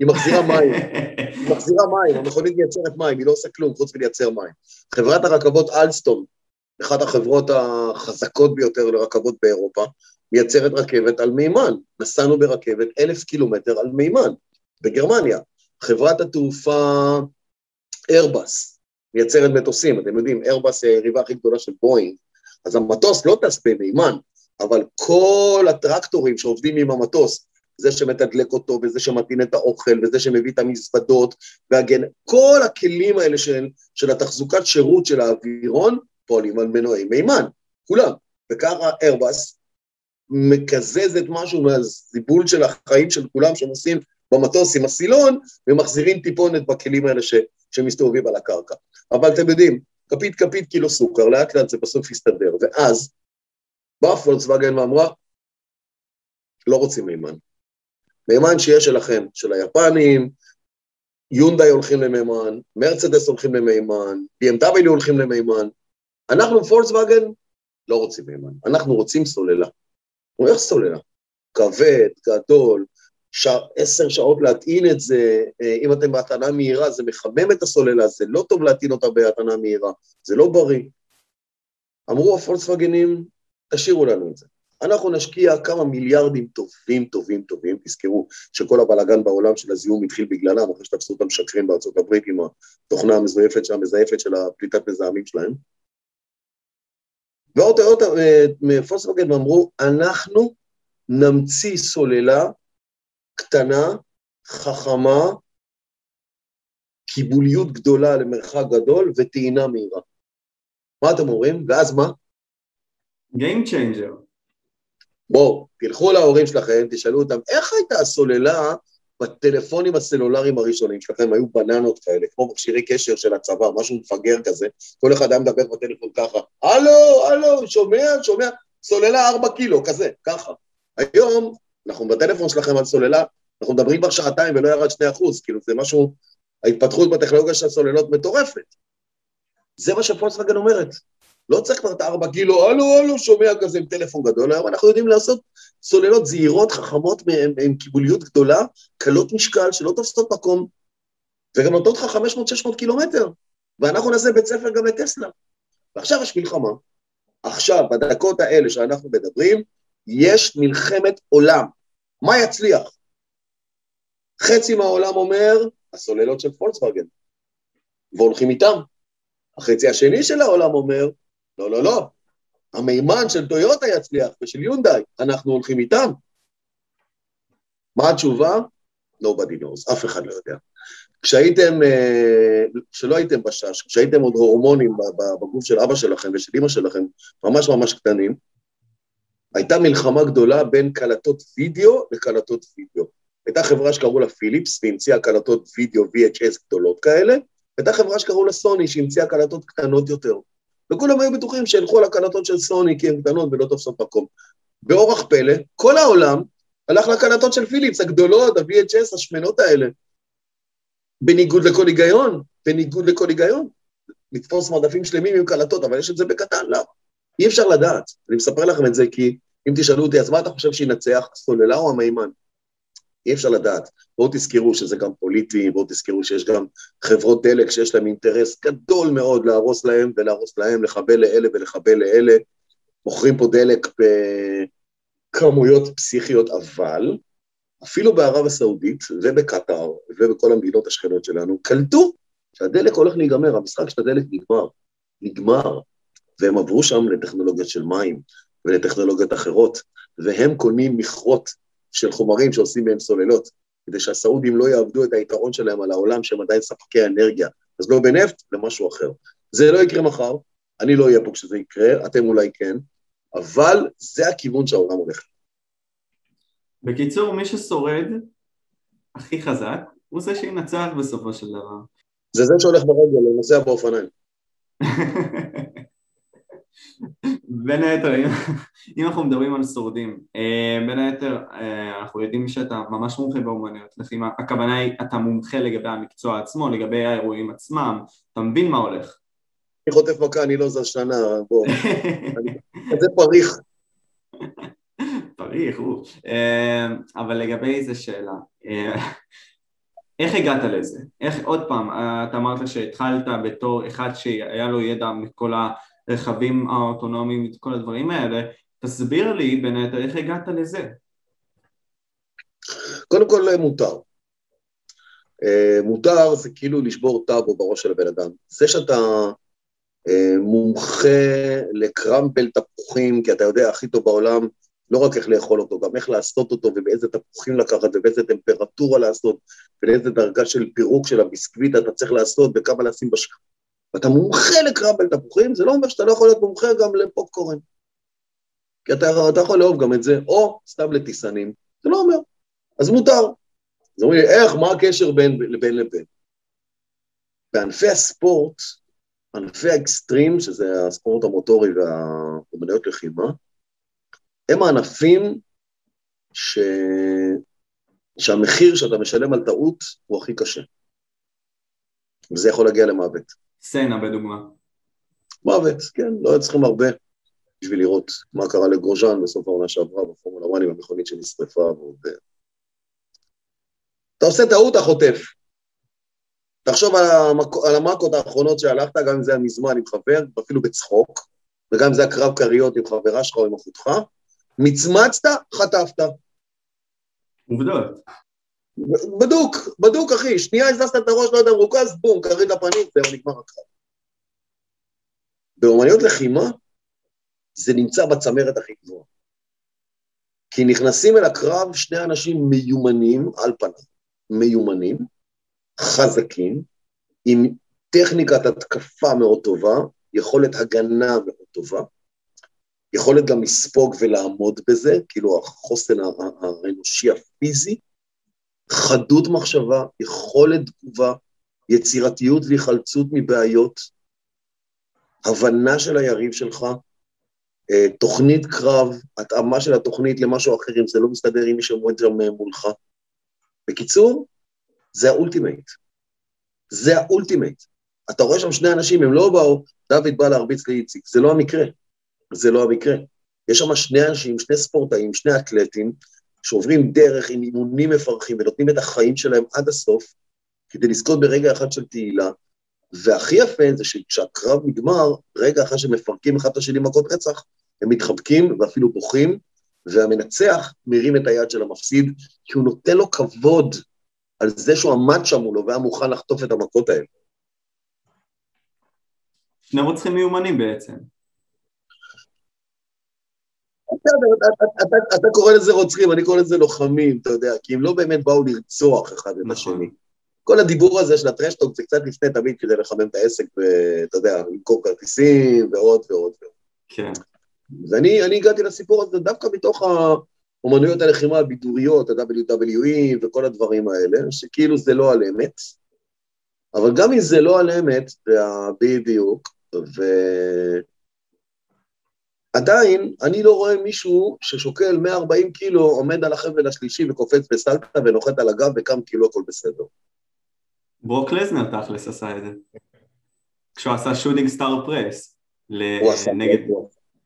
היא מחזירה מים, היא מחזירה מים, המכונית מייצרת מים, היא לא עושה כלום חוץ מלייצר מים. חברת הרכבות אלסטון, אחת החברות החזקות ביותר לרכבות באירופה, מייצרת רכבת על מימן. נסענו ברכבת אלף קילומטר על מימן, בגרמניה. חברת התעופה איירבס מייצרת מטוסים, אתם יודעים, איירבס היא היריבה הכי גדולה של בואינג, אז המטוס לא טס במימן, אבל כל הטרקטורים שעובדים עם המטוס, זה שמתדלק אותו, וזה שמטעין את האוכל, וזה שמביא את המזוודות, והגן... כל הכלים האלה של, של התחזוקת שירות של האווירון, פועלים על מנועי מימן, כולם. וככה איירבס מקזזת משהו מהזיבול של החיים של כולם עושים במטוס עם הסילון, ומחזירים טיפונת בכלים האלה ש, שמסתובבים על הקרקע. אבל אתם יודעים, כפית כפית קילו סוכר, לאט לאט זה בסוף יסתדר. ואז באה פולקסווגן ואמרה, לא רוצים מימן. מימן שיהיה שלכם, של היפנים, יונדאי הולכים למימן, מרצדס הולכים למימן, BMW הולכים למימן. אנחנו פולקסווגן לא רוצים מימן, אנחנו רוצים סוללה. איך סוללה? כבד, גדול. עשר שעות להטעין את זה, אה, אם אתם בהטענה מהירה זה מחמם את הסוללה, זה לא טוב להטעין אותה בהטענה מהירה, זה לא בריא. אמרו הפולקסווגנים, תשאירו לנו את זה. אנחנו נשקיע כמה מיליארדים טובים, טובים, טובים, תזכרו שכל הבלאגן בעולם של הזיהום התחיל בגללם, אחרי שתפסו אותם משקרים בארצות הברית עם התוכנה המזויפת של המזייפת של הפליטת מזהמים שלהם. ועוד עוד מפולקסווגן אמרו, אנחנו נמציא סוללה קטנה, חכמה, קיבוליות גדולה למרחק גדול וטעינה מהירה. מה אתם אומרים? ואז מה?
Game changer.
בואו, תלכו להורים שלכם, תשאלו אותם, איך הייתה הסוללה בטלפונים הסלולריים הראשונים שלכם? היו בננות כאלה, כמו מכשירי קשר של הצבא, משהו מפגר כזה, כל אחד היה מדבר בטלפון ככה, הלו, הלו, שומע, שומע, סוללה ארבע קילו, כזה, ככה. היום אנחנו בטלפון שלכם על סוללה, אנחנו מדברים כבר שעתיים ולא ירד שני אחוז, כאילו זה משהו, ההתפתחות בטכנולוגיה של הסוללות מטורפת. זה מה שפולקסווגן אומרת. לא צריך כבר את הארבע קילו, הלו, הלו, שומע כזה עם טלפון גדול, היום אנחנו יודעים לעשות סוללות זהירות, חכמות, עם קיבוליות גדולה, קלות משקל, שלא תופסות מקום, וגם נותנות לך 500-600 קילומטר, ואנחנו נעשה בית ספר גם לטסלה. ועכשיו יש מלחמה. עכשיו, בדקות האלה שאנחנו מדברים, יש מלחמת עולם. מה יצליח? חצי מהעולם אומר, הסוללות של פולקסווגן, והולכים איתם. החצי השני של העולם אומר, לא, לא, לא, המימן של טויוטה יצליח ושל יונדאי, אנחנו הולכים איתם. מה התשובה? nobody knows, אף אחד לא יודע. כשהייתם, אה, כשלא הייתם בשש, כשהייתם עוד הורמונים בגוף של אבא שלכם ושל אמא שלכם, ממש ממש קטנים, הייתה מלחמה גדולה בין קלטות וידאו לקלטות וידאו. הייתה חברה שקראו לה פיליפס, והמציאה קלטות וידאו VHS גדולות כאלה, הייתה חברה שקראו לה סוני, שהמציאה קלטות קטנות יותר. וכולם היו בטוחים שילכו על הקלטות של סוני כי הן קטנות ולא תופסות מקום. באורח פלא, כל העולם הלך לקלטות של פיליפס, הגדולות, ה-VHS, השמנות האלה. בניגוד לכל היגיון, בניגוד לכל היגיון. לתפוס מרדפים שלמים עם קלטות, אבל יש את זה בקטן, למה? אי אפשר לדעת. אני מספר לכם את זה כי אם תשאלו אותי, אז מה אתה חושב שינצח, הסוללה או המימן? אי אפשר לדעת. בואו תזכרו שזה גם פוליטי, בואו תזכרו שיש גם חברות דלק שיש להם אינטרס גדול מאוד להרוס להם ולהרוס להם, לחבל לאלה ולחבל לאלה. מוכרים פה דלק בכמויות פסיכיות, אבל אפילו בערב הסעודית ובקטאר ובכל המדינות השכנות שלנו, קלטו שהדלק הולך להיגמר, המשחק של הדלק נגמר. נגמר. והם עברו שם לטכנולוגיות של מים ולטכנולוגיות אחרות, והם קונים מכרות של חומרים שעושים מהם סוללות, כדי שהסעודים לא יאבדו את היתרון שלהם על העולם, שהם עדיין ספקי אנרגיה, אז לא בנפט, למשהו אחר. זה לא יקרה מחר, אני לא אהיה פה כשזה יקרה, אתם אולי כן, אבל זה הכיוון שהעולם הולך.
בקיצור, מי ששורד הכי חזק, הוא זה שינצח בסופו של דבר.
זה זה שהולך ברגל, הוא נוסע באופניים.
בין היתר, אם אנחנו מדברים על שורדים, אה, בין היתר אה, אנחנו יודעים שאתה ממש מומחה באומנויות לחימה, הכוונה היא אתה מומחה לגבי המקצוע עצמו, לגבי האירועים עצמם, אתה מבין מה הולך.
אני חוטף מכה, אני לא זז שנה, בוא. זה פריך.
פריך, הוא. אה, אבל לגבי איזה שאלה, איך הגעת לזה? איך, עוד פעם, אתה אמרת שהתחלת בתור אחד שהיה לו ידע מכל הרכבים האוטונומיים, את כל הדברים האלה, תסביר לי בין היתר איך הגעת לזה.
קודם כל מותר. אה, מותר זה כאילו לשבור טאבו בראש של הבן אדם. זה שאתה אה, מומחה לקרמבל תפוחים, כי אתה יודע הכי טוב בעולם, לא רק איך לאכול אותו, גם איך לעשות אותו ובאיזה תפוחים לקחת ובאיזה טמפרטורה לעשות ולאיזה דרגה של פירוק של הביסקוויט אתה צריך לעשות וכמה לשים בשכם. ואתה מומחה לקרמבל תפוחים, זה לא אומר שאתה לא יכול להיות מומחה גם לפופקורן. כי אתה, אתה יכול לאהוב גם את זה, או סתם לטיסנים, זה לא אומר. אז מותר. אז אומרים לי, איך, מה הקשר בין, בין לבין? בענפי הספורט, ענפי האקסטרים, שזה הספורט המוטורי והאומנויות לחימה, הם הענפים ש... שהמחיר שאתה משלם על טעות הוא הכי קשה. וזה יכול להגיע למוות.
סצנה בדוגמה.
מוות, כן, לא צריכים הרבה בשביל לראות מה קרה לגרוז'אן בסוף העונה שעברה בפורמולה 1 עם המכונית שנשרפה ועוד... אתה עושה טעות, אתה חוטף. תחשוב על, המק... על המכות האחרונות שהלכת, גם אם זה היה מזמן עם חבר, אפילו בצחוק, וגם אם זה היה קרב כריות עם חברה שלך או עם אחותך, מצמצת, חטפת.
עובדות.
בדוק, בדוק אחי, שנייה הזזת את הראש, לא יודע, מרוכז, בום, כרית לפנים, זהו, נגמר הקרב. באומניות לחימה, זה נמצא בצמרת הכי גבוהה. כי נכנסים אל הקרב שני אנשים מיומנים, על פניו, מיומנים, חזקים, עם טכניקת התקפה מאוד טובה, יכולת הגנה מאוד טובה, יכולת גם לספוג ולעמוד בזה, כאילו החוסן האנושי הפיזי, חדות מחשבה, יכולת תגובה, יצירתיות והיחלצות מבעיות, הבנה של היריב שלך, אה, תוכנית קרב, התאמה של התוכנית למשהו אחר, אם זה לא מסתדר עם מי שעומד שם אה, מולך. בקיצור, זה ה ultimate. זה ה ultimate. אתה רואה שם שני אנשים, הם לא באו, דוד בא להרביץ לאיציק, זה לא המקרה. זה לא המקרה. יש שם שני אנשים, שני ספורטאים, שני אתלטים, שעוברים דרך עם אימונים מפרכים ונותנים את החיים שלהם עד הסוף, כדי לזכות ברגע אחד של תהילה, והכי יפה זה שכשהקרב נגמר, רגע אחרי שמפרקים אחד את השני מכות רצח, הם מתחבקים ואפילו בוכים, והמנצח מרים את היד של המפסיד, כי הוא נותן לו כבוד על זה שהוא עמד שם מולו והיה מוכן לחטוף את המכות האלה.
שני רוצחים מיומנים בעצם.
אתה קורא לזה רוצחים, אני קורא לזה לוחמים, אתה יודע, כי הם לא באמת באו לרצוח אחד את נכון. השני. כל הדיבור הזה של הטרשטוק זה קצת לפני תמיד כדי לחמם את העסק, ואתה יודע, למכור כרטיסים ועוד ועוד ועוד.
כן.
ואני הגעתי לסיפור הזה דווקא מתוך האומנויות הלחימה הבידוריות, ה-WWE וכל הדברים האלה, שכאילו זה לא על אמת, אבל גם אם זה לא על אמת, בדיוק, ו... עדיין, אני לא רואה מישהו ששוקל 140 קילו, עומד על החבל השלישי וקופץ בסלטה ונוחת על הגב וקם כאילו הכל בסדר.
ברוק לזנר תכלס עשה את זה. כשהוא עשה שוטינג סטאר פרס.
נגד...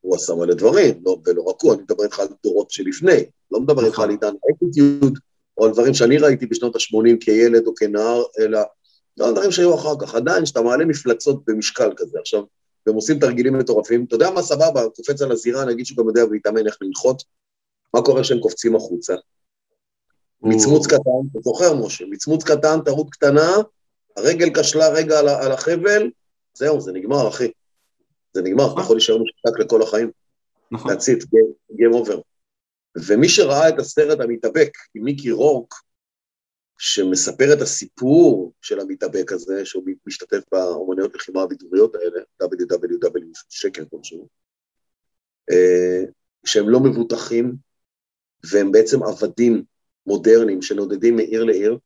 הוא עשה מלא דברים, לא, ולא רק הוא, אני מדבר איתך על דורות שלפני, לא מדבר איתך על עידן אקטיוד, או על דברים שאני ראיתי בשנות ה-80 כילד או כנער, אלא לא על דברים שהיו אחר כך. עדיין, כשאתה מעלה מפלצות במשקל כזה, עכשיו, והם עושים תרגילים מטורפים. אתה יודע מה סבבה, קופץ על הזירה, נגיד שהוא גם יודע להתאמן איך לנחות, מה קורה כשהם קופצים החוצה? מצמוץ קטן, אתה זוכר משה, מצמוץ קטן, טעות קטנה, הרגל כשלה רגע על, על החבל, זהו, זה נגמר, אחי. זה נגמר, אתה יכול להישאר משותק לכל החיים.
נכון.
להציץ, גיים אובר. ומי שראה את הסרט המתאבק עם מיקי רורק, שמספר את הסיפור של המתאבק הזה, שהוא משתתף באומנויות לחימה הבידוריות האלה, www, שקר כלשהו, אה, שהם לא מבוטחים, והם בעצם עבדים מודרניים שנודדים מעיר לעיר,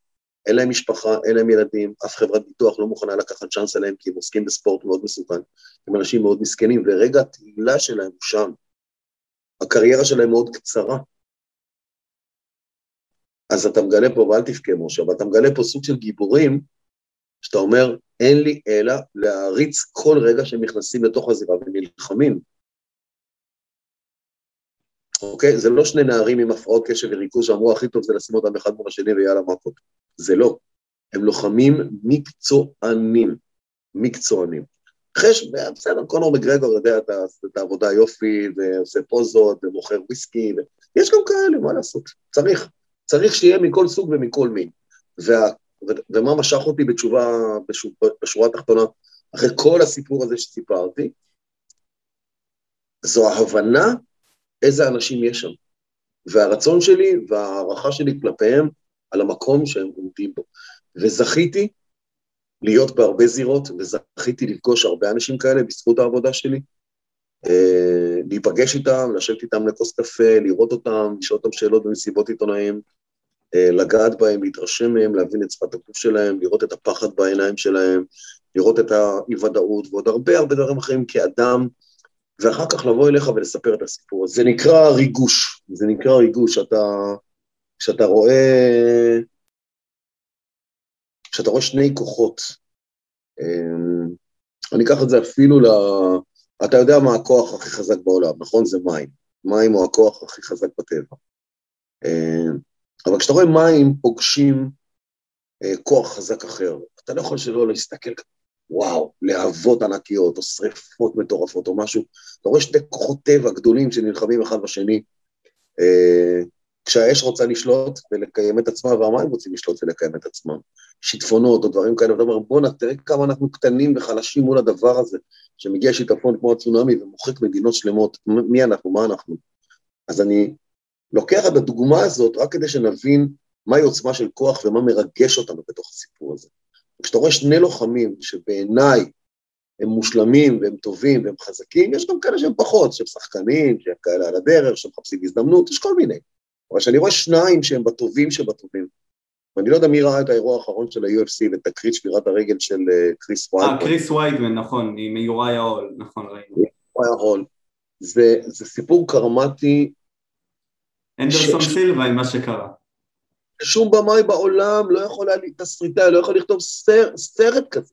אין להם משפחה, אין להם ילדים, אף חברת ביטוח לא מוכנה לקחת צ'אנס עליהם כי הם עוסקים בספורט מאוד מסוכן, הם אנשים מאוד מסכנים, ורגע התהילה שלהם הוא שם. הקריירה שלהם מאוד קצרה. אז אתה מגלה פה, ואל תבכה משה, אבל אתה מגלה פה סוג של גיבורים, שאתה אומר, אין לי אלא להעריץ כל רגע שהם נכנסים לתוך הזירה ונלחמים. אוקיי? זה לא שני נערים עם הפרעות קשב וריכוז שאמרו הכי טוב זה לשים אותם אחד מול השני ויאללה מכות. זה לא. הם לוחמים מקצוענים. מקצוענים. חש, בסדר, קונור מגרגור יודע את, העבודה יופי, ועושה פוזות, ומוכר וויסקי, ו... יש גם כאלה, מה לעשות? צריך. צריך שיהיה מכל סוג ומכל מין. וה, ו, ומה משך אותי בתשובה, בשורה, בשורה התחתונה, אחרי כל הסיפור הזה שסיפרתי, זו ההבנה איזה אנשים יש שם. והרצון שלי וההערכה שלי כלפיהם על המקום שהם עומדים בו. וזכיתי להיות בהרבה זירות, וזכיתי לפגוש הרבה אנשים כאלה בזכות העבודה שלי, אה, להיפגש איתם, לשבת איתם לכוס קפה, לראות אותם, לשאול אותם שאלות במסיבות עיתונאים, לגעת בהם, להתרשם מהם, להבין את שפת הגוף שלהם, לראות את הפחד בעיניים שלהם, לראות את האי-ודאות ועוד הרבה הרבה דברים אחרים כאדם, ואחר כך לבוא אליך ולספר את הסיפור. זה נקרא ריגוש, זה נקרא ריגוש, אתה, כשאתה רואה, כשאתה רואה שני כוחות, אמ, אני אקח את זה אפילו ל... אתה יודע מה הכוח הכי חזק בעולם, נכון? זה מים. מים הוא הכוח הכי חזק בטבע. אבל כשאתה רואה מים פוגשים אה, כוח חזק אחר, אתה לא יכול שלא להסתכל וואו, להבות ענקיות, או שריפות מטורפות, או משהו. אתה רואה שתי כוחות טבע גדולים שנלחמים אחד בשני, אה, כשהאש רוצה לשלוט ולקיים את עצמה, והמים רוצים לשלוט ולקיים את עצמם. שיטפונות או דברים כאלה, ואתה אומר, בואנה, תראה כמה אנחנו קטנים וחלשים מול הדבר הזה, שמגיע שיטפון כמו הצונאמי ומוחק מדינות שלמות, מי אנחנו, מה אנחנו. אז אני לוקח את הדוגמה הזאת רק כדי שנבין מהי עוצמה של כוח ומה מרגש אותנו בתוך הסיפור הזה. כשאתה רואה שני לוחמים שבעיניי הם מושלמים והם טובים והם חזקים, יש גם כאלה שהם פחות, שהם שחקנים, שהם כאלה על הדרך, שמחפשים הזדמנות, יש כל מיני. אבל כשאני רואה שניים שהם בטובים שבטובים, ואני לא יודע מי ראה את האירוע האחרון של ה-UFC ואת תקרית שבירת הרגל של אה, קריס
ויידמן. אה, קריס ויידמן, נכון, עם יוראי ההול, נכון, ראינו. יורייה
הול. זה, זה סיפור קארמתי.
אנדרסון. סילבה עם מה שקרה.
שום במאי בעולם לא יכול היה, תסריטאי, לא יכול לכתוב סר, סרט כזה.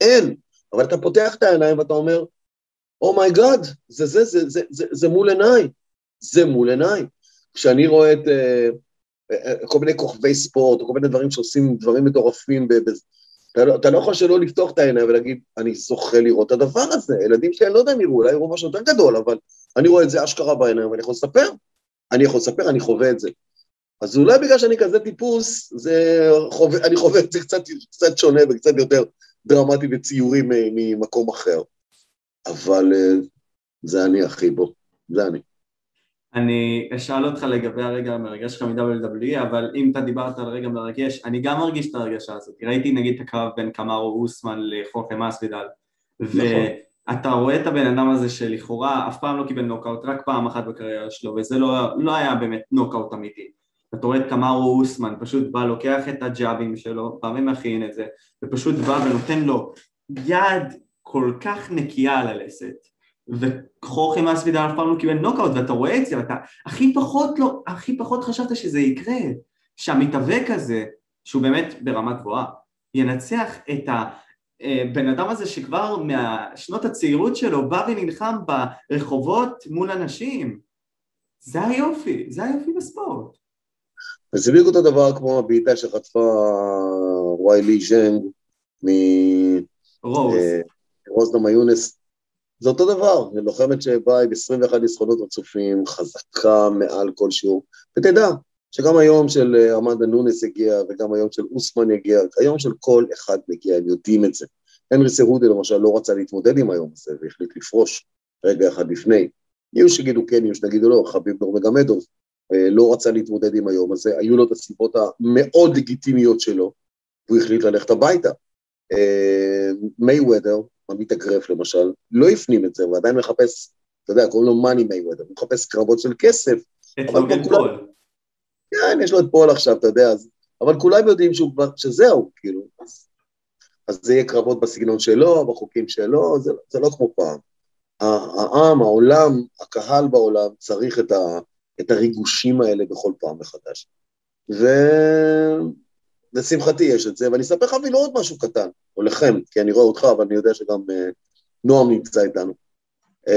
אין. אבל אתה פותח את העיניים ואתה אומר, oh my god, oh זה זה, זה, זה, זה, זה מול עיניי. זה מול עיניי. כשאני רואה את uh, uh, כל מיני כוכבי ספורט, או כל מיני דברים שעושים דברים מטורפים, ב, ב, אתה, לא, אתה לא יכול שלא לפתוח את העיניים ולהגיד, אני זוכה לראות את הדבר הזה. ילדים שלי, אני לא יודע אם יראו, אולי יראו משהו יותר גדול, אבל אני רואה את זה אשכרה בעיניים, ואני יכול לספר. אני יכול לספר, אני חווה את זה. אז אולי בגלל שאני כזה טיפוס, זה חווה, אני חווה את זה קצת, קצת שונה וקצת יותר דרמטי וציורי ממקום אחר. אבל אה, זה אני הכי בו, זה אני.
אני אשאל אותך לגבי הרגע המרגש שלך מ-WWE, אבל אם אתה דיברת על רגע מרגש, אני גם מרגיש את הרגשה הזאת. ראיתי נגיד את הקרב בין קמארו אוסמן לחורכה מסוידל, נכון. ואתה רואה את הבן אדם הזה שלכאורה אף פעם לא קיבל נוקאוט, רק פעם אחת בקריירה שלו, וזה לא, לא היה באמת נוקאוט אמיתי. אתה רואה את קמארו אוסמן, פשוט בא, לוקח את הג'אבים שלו, בא ומכין את זה, ופשוט בא ונותן לו יד כל כך נקייה על הלסת, וחורכי מאסווידל אף פעם לא קיבל נוקאוט, ואתה רואה את זה, ואתה הכי פחות לא, הכי פחות חשבת שזה יקרה, שהמתאבק הזה, שהוא באמת ברמה גבוהה, ינצח את הבן אדם הזה שכבר מהשנות הצעירות שלו בא ונלחם ברחובות מול אנשים. זה היופי, זה היופי בספורט.
וזה בדיוק אותו דבר כמו הבעיטה שחטפה ויילי ז'נג מרוז נמה יונס. זה אותו דבר, לוחמת שבאה עם 21 ניסחונות רצופים, חזקה מעל כל שיעור. ותדע שגם היום של אה, עמדה נונס הגיע, וגם היום של אוסמן יגיע, היום של כל אחד מגיע, הם יודעים את זה. הנרי סהודי למשל לא רצה להתמודד עם היום הזה, והחליט לפרוש רגע אחד לפני. יהיו שיגידו כן, יהיו שיגידו לא, חביב נורמגמדוב אה, לא רצה להתמודד עם היום הזה, היו לו את הסיבות המאוד לגיטימיות שלו, והוא החליט ללכת הביתה. מייוודר, אה, עמית אגרף למשל, לא הפנים את זה, הוא עדיין מחפש, אתה יודע, קוראים לו מאני מייוודר, הוא מחפש קרבות של כסף.
את לוגן פול.
כן, יש לו את פול עכשיו, אתה יודע, אז אבל כולם יודעים שהוא כבר, שזהו, כאילו, אז, אז זה יהיה קרבות בסגנון שלו, בחוקים שלו, זה, זה לא כמו פעם. העם, העולם, הקהל בעולם צריך את, ה, את הריגושים האלה בכל פעם מחדש. ולשמחתי יש את זה, ואני אספר לך אפילו עוד משהו קטן, או לכם, כי אני רואה אותך, אבל אני יודע שגם uh, נועם נמצא איתנו. Uh,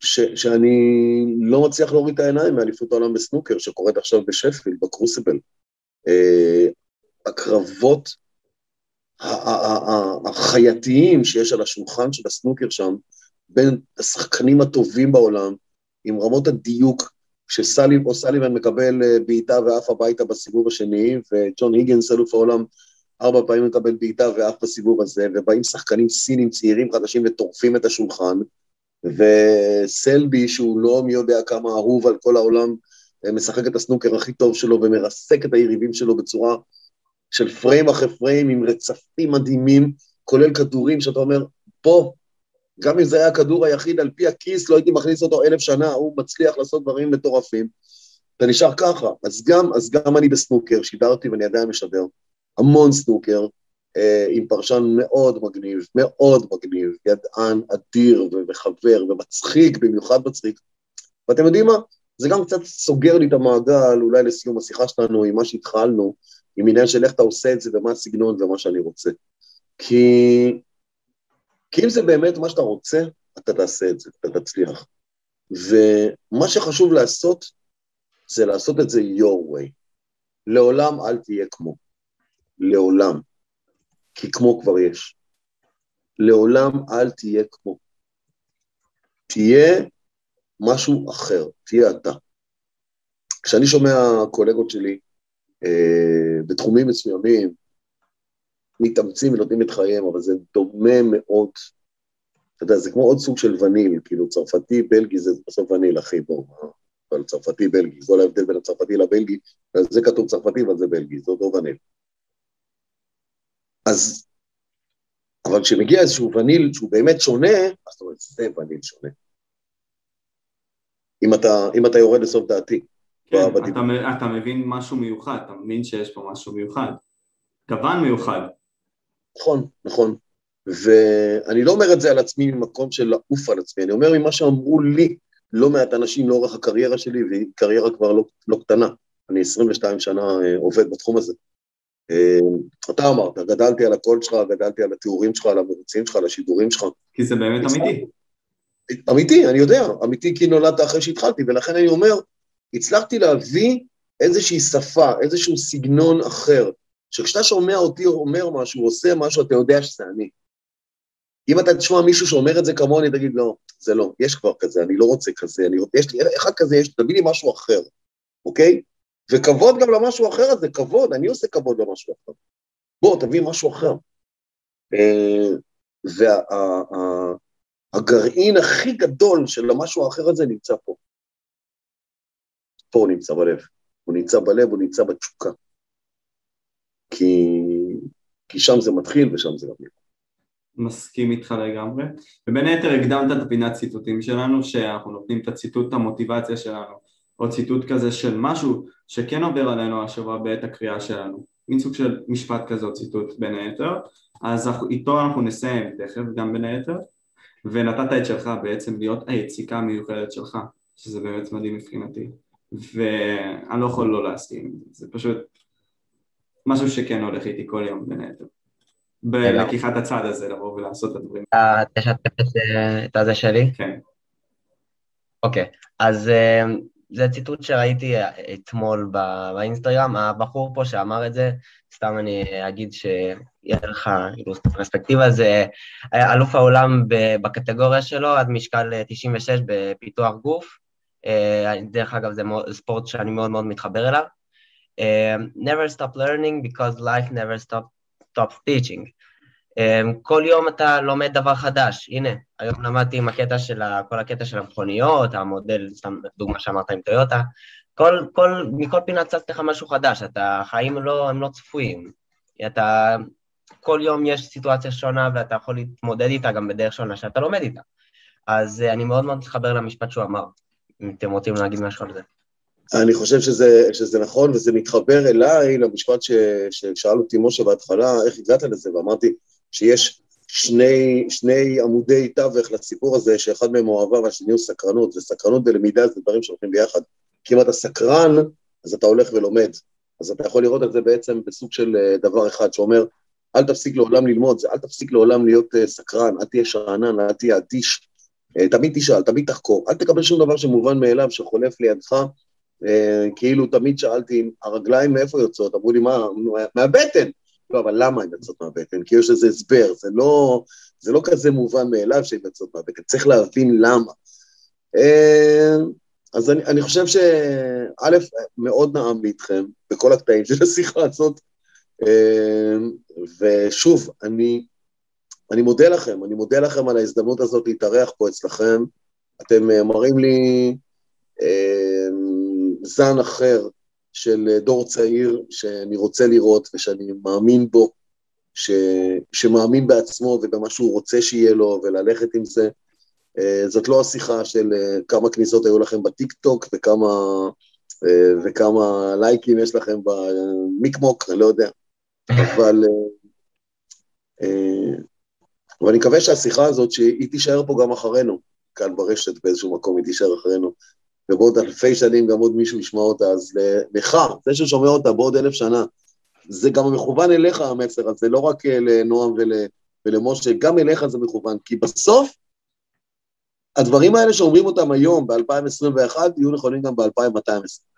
ש, שאני לא מצליח להוריד את העיניים מאליפות העולם בסנוקר, שקורית עכשיו בשפילד, בקרוסיבל. Uh, הקרבות החייתיים שיש על השולחן של הסנוקר שם, בין השחקנים הטובים בעולם, עם רמות הדיוק, כשסליב או סליבן מקבל אה, בעיטה ועף הביתה בסיבוב השני, וג'ון היגנס, אלוף העולם, ארבע פעמים מקבל בעיטה ועף בסיבוב הזה, ובאים שחקנים סינים צעירים חדשים וטורפים את השולחן, וסלבי, שהוא לא מי יודע כמה אהוב על כל העולם, אה, משחק את הסנוקר הכי טוב שלו ומרסק את היריבים שלו בצורה של פריים אחרי פריים עם רצפים מדהימים, כולל כדורים שאתה אומר, פה, גם אם זה היה הכדור היחיד על פי הכיס, לא הייתי מכניס אותו אלף שנה, הוא מצליח לעשות דברים מטורפים. אתה נשאר ככה. אז גם, אז גם אני בסנוקר, שידרתי ואני עדיין משדר, המון סנוקר, עם פרשן מאוד מגניב, מאוד מגניב, ידען אדיר וחבר ומצחיק, במיוחד מצחיק. ואתם יודעים מה? זה גם קצת סוגר לי את המעגל, אולי לסיום השיחה שלנו, עם מה שהתחלנו, עם עניין של איך אתה עושה את זה ומה הסגנון ומה שאני רוצה. כי, כי אם זה באמת מה שאתה רוצה, אתה תעשה את זה, אתה תצליח. ומה שחשוב לעשות, זה לעשות את זה your way. לעולם אל תהיה כמו. לעולם. כי כמו כבר יש. לעולם אל תהיה כמו. תהיה משהו אחר, תהיה אתה. כשאני שומע קולגות שלי אה, בתחומים מסוימים, מתאמצים ונותנים את חייהם, אבל זה דומה מאוד, אתה יודע, זה כמו עוד סוג של וניל, כאילו צרפתי, בלגי זה בסוף וניל, אחי, בוא, אבל צרפתי, בלגי, כל ההבדל בין הצרפתי לבלגי, זה כתוב צרפתי, אבל זה בלגי, זה אותו וניל. אז, אבל כשמגיע איזשהו וניל שהוא באמת שונה, אז זאת אומרת, זה וניל שונה. אם אתה, אם אתה יורד לסוף דעתי.
כן, אתה, אתה מבין משהו מיוחד, אתה מבין שיש פה משהו מיוחד. גוון מיוחד.
נכון, נכון. ואני לא אומר את זה על עצמי ממקום של לעוף על עצמי, אני אומר ממה שאמרו לי לא מעט אנשים לאורך הקריירה שלי, והיא קריירה כבר לא, לא קטנה. אני 22 שנה אה, עובד בתחום הזה. אה, אתה אמרת, גדלתי על הקול שלך, גדלתי על התיאורים שלך, על המרוצים שלך, על השידורים שלך.
כי זה באמת אמיתי.
אמיתי, אני יודע, אמיתי כי נולדת אחרי שהתחלתי, ולכן אני אומר, הצלחתי להביא איזושהי שפה, איזשהו סגנון אחר, שכשאתה שומע אותי אומר משהו, עושה משהו, אתה יודע שזה אני. אם אתה תשמע מישהו שאומר את זה כמוני, תגיד, לא, זה לא, יש כבר כזה, אני לא רוצה כזה, אני, יש לי, אחד כזה, יש, תביא לי משהו אחר, אוקיי? וכבוד גם למשהו אחר הזה, כבוד, אני עושה כבוד למשהו אחר. בוא, תביא משהו אחר. אה, והגרעין הכי גדול של המשהו האחר הזה נמצא פה. פה הוא נמצא בלב. הוא נמצא בלב, הוא נמצא בתשוקה. כי, כי שם זה מתחיל ושם זה נראה.
מסכים איתך לגמרי. ובין היתר הקדמת את הפינת ציטוטים שלנו, שאנחנו נותנים את הציטוט המוטיבציה שלנו, או ציטוט כזה של משהו שכן עובר עלינו השבוע בעת הקריאה שלנו. מין סוג של משפט כזה או ציטוט בין היתר. אז איתו אנחנו נסיים תכף גם בין היתר. ונתת את שלך בעצם להיות היציקה המיוחדת שלך, שזה באמת מדהים מבחינתי. ואני לא יכול לא להסכים, זה פשוט משהו שכן הולך איתי כל יום בין היתר. בלקיחת הצד הזה, לבוא ולעשות את הדברים.
אתה תשתף את הזה שלי?
כן.
אוקיי, אז אה, זה ציטוט שראיתי אתמול באינסטגרם, הבחור פה שאמר את זה, סתם אני אגיד שיהיה לך פרספקטיבה, זה אלוף העולם בקטגוריה שלו עד משקל 96 בפיתוח גוף, אה, דרך אגב, זה ספורט שאני מאוד מאוד מתחבר אליו. אה, never stop learning because life never stop, stops teaching. אה, כל יום אתה לומד דבר חדש. הנה, היום למדתי עם הקטע של, ה, כל הקטע של המכוניות, המודל, סתם דוגמה שאמרת עם טויוטה. כל, כל, מכל פינה צצת לך משהו חדש, אתה, החיים לא, הם לא צפויים. אתה, כל יום יש סיטואציה שונה ואתה יכול להתמודד איתה גם בדרך שונה שאתה לומד איתה. אז אני מאוד מאוד מתחבר למשפט שהוא אמר. אם אתם רוצים להגיד משהו על זה.
אני חושב שזה, שזה נכון, וזה מתחבר אליי למשפט ש, ששאל אותי משה בהתחלה, איך הגעת לזה, ואמרתי שיש שני, שני עמודי תווך לסיפור הזה, שאחד מהם הוא אהבה והשני הוא סקרנות, וסקרנות ולמידה זה דברים שהולכים ביחד. כי אם אתה סקרן, אז אתה הולך ולומד. אז אתה יכול לראות את זה בעצם בסוג של אה, דבר אחד, שאומר, אל תפסיק לעולם ללמוד, זה אל תפסיק לעולם להיות uh, סקרן, אל תהיה שאנן, אל תהיה אדיש, uh, תמיד תשאל, תמיד תחקור, אל תקבל שום דבר שמובן מאליו, שחולף לידך, כאילו תמיד שאלתי, הרגליים מאיפה יוצאות? אמרו לי, מה, מהבטן. לא, אבל למה הן יוצאות מהבטן? כי יש לזה הסבר, זה לא, זה לא כזה מובן מאליו שהן יוצאות מהבטן, צריך להבין למה. אז אני, אני חושב שא', מאוד נעם איתכם בכל הקטעים של השיחה הזאת, אמ, ושוב, אני, אני מודה לכם, אני מודה לכם על ההזדמנות הזאת להתארח פה אצלכם. אתם אה, מראים לי זן אחר של דור צעיר שאני רוצה לראות ושאני מאמין בו, ש, שמאמין בעצמו ובמה שהוא רוצה שיהיה לו וללכת עם זה. אה, זאת לא השיחה של אה, כמה כניסות היו לכם בטיק טוק וכמה, וכמה לייקים יש לכם במיקמוק, אני לא יודע. אבל, אה, אבל אני מקווה שהשיחה הזאת, שהיא תישאר פה גם אחרינו, כאן ברשת באיזשהו מקום, היא תישאר אחרינו, ובעוד אלפי שנים גם עוד מישהו ישמע אותה, אז לך, זה ששומע אותה בעוד אלף שנה, זה גם מכוון אליך המסר הזה, לא רק אה, לנועם ול, ולמשה, גם אליך זה מכוון, כי בסוף, הדברים האלה שאומרים אותם היום, ב-2021, יהיו נכונים גם ב-2220.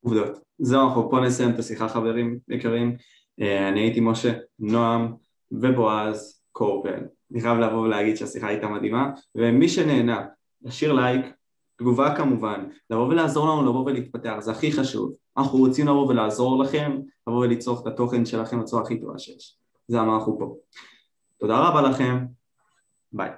עובדות. זהו, אנחנו פה נסיים את השיחה, חברים יקרים. אה, אני הייתי משה, נועם ובועז קורפל. אני חייב לבוא ולהגיד שהשיחה הייתה מדהימה, ומי שנהנה, להשאיר לייק, תגובה כמובן, לבוא ולעזור לנו לבוא ולהתפתח, זה הכי חשוב. אנחנו רוצים לבוא ולעזור לכם, לבוא ולצרוך את התוכן שלכם בצורה הכי טובה שיש. זה מה אנחנו פה. תודה רבה לכם, ביי.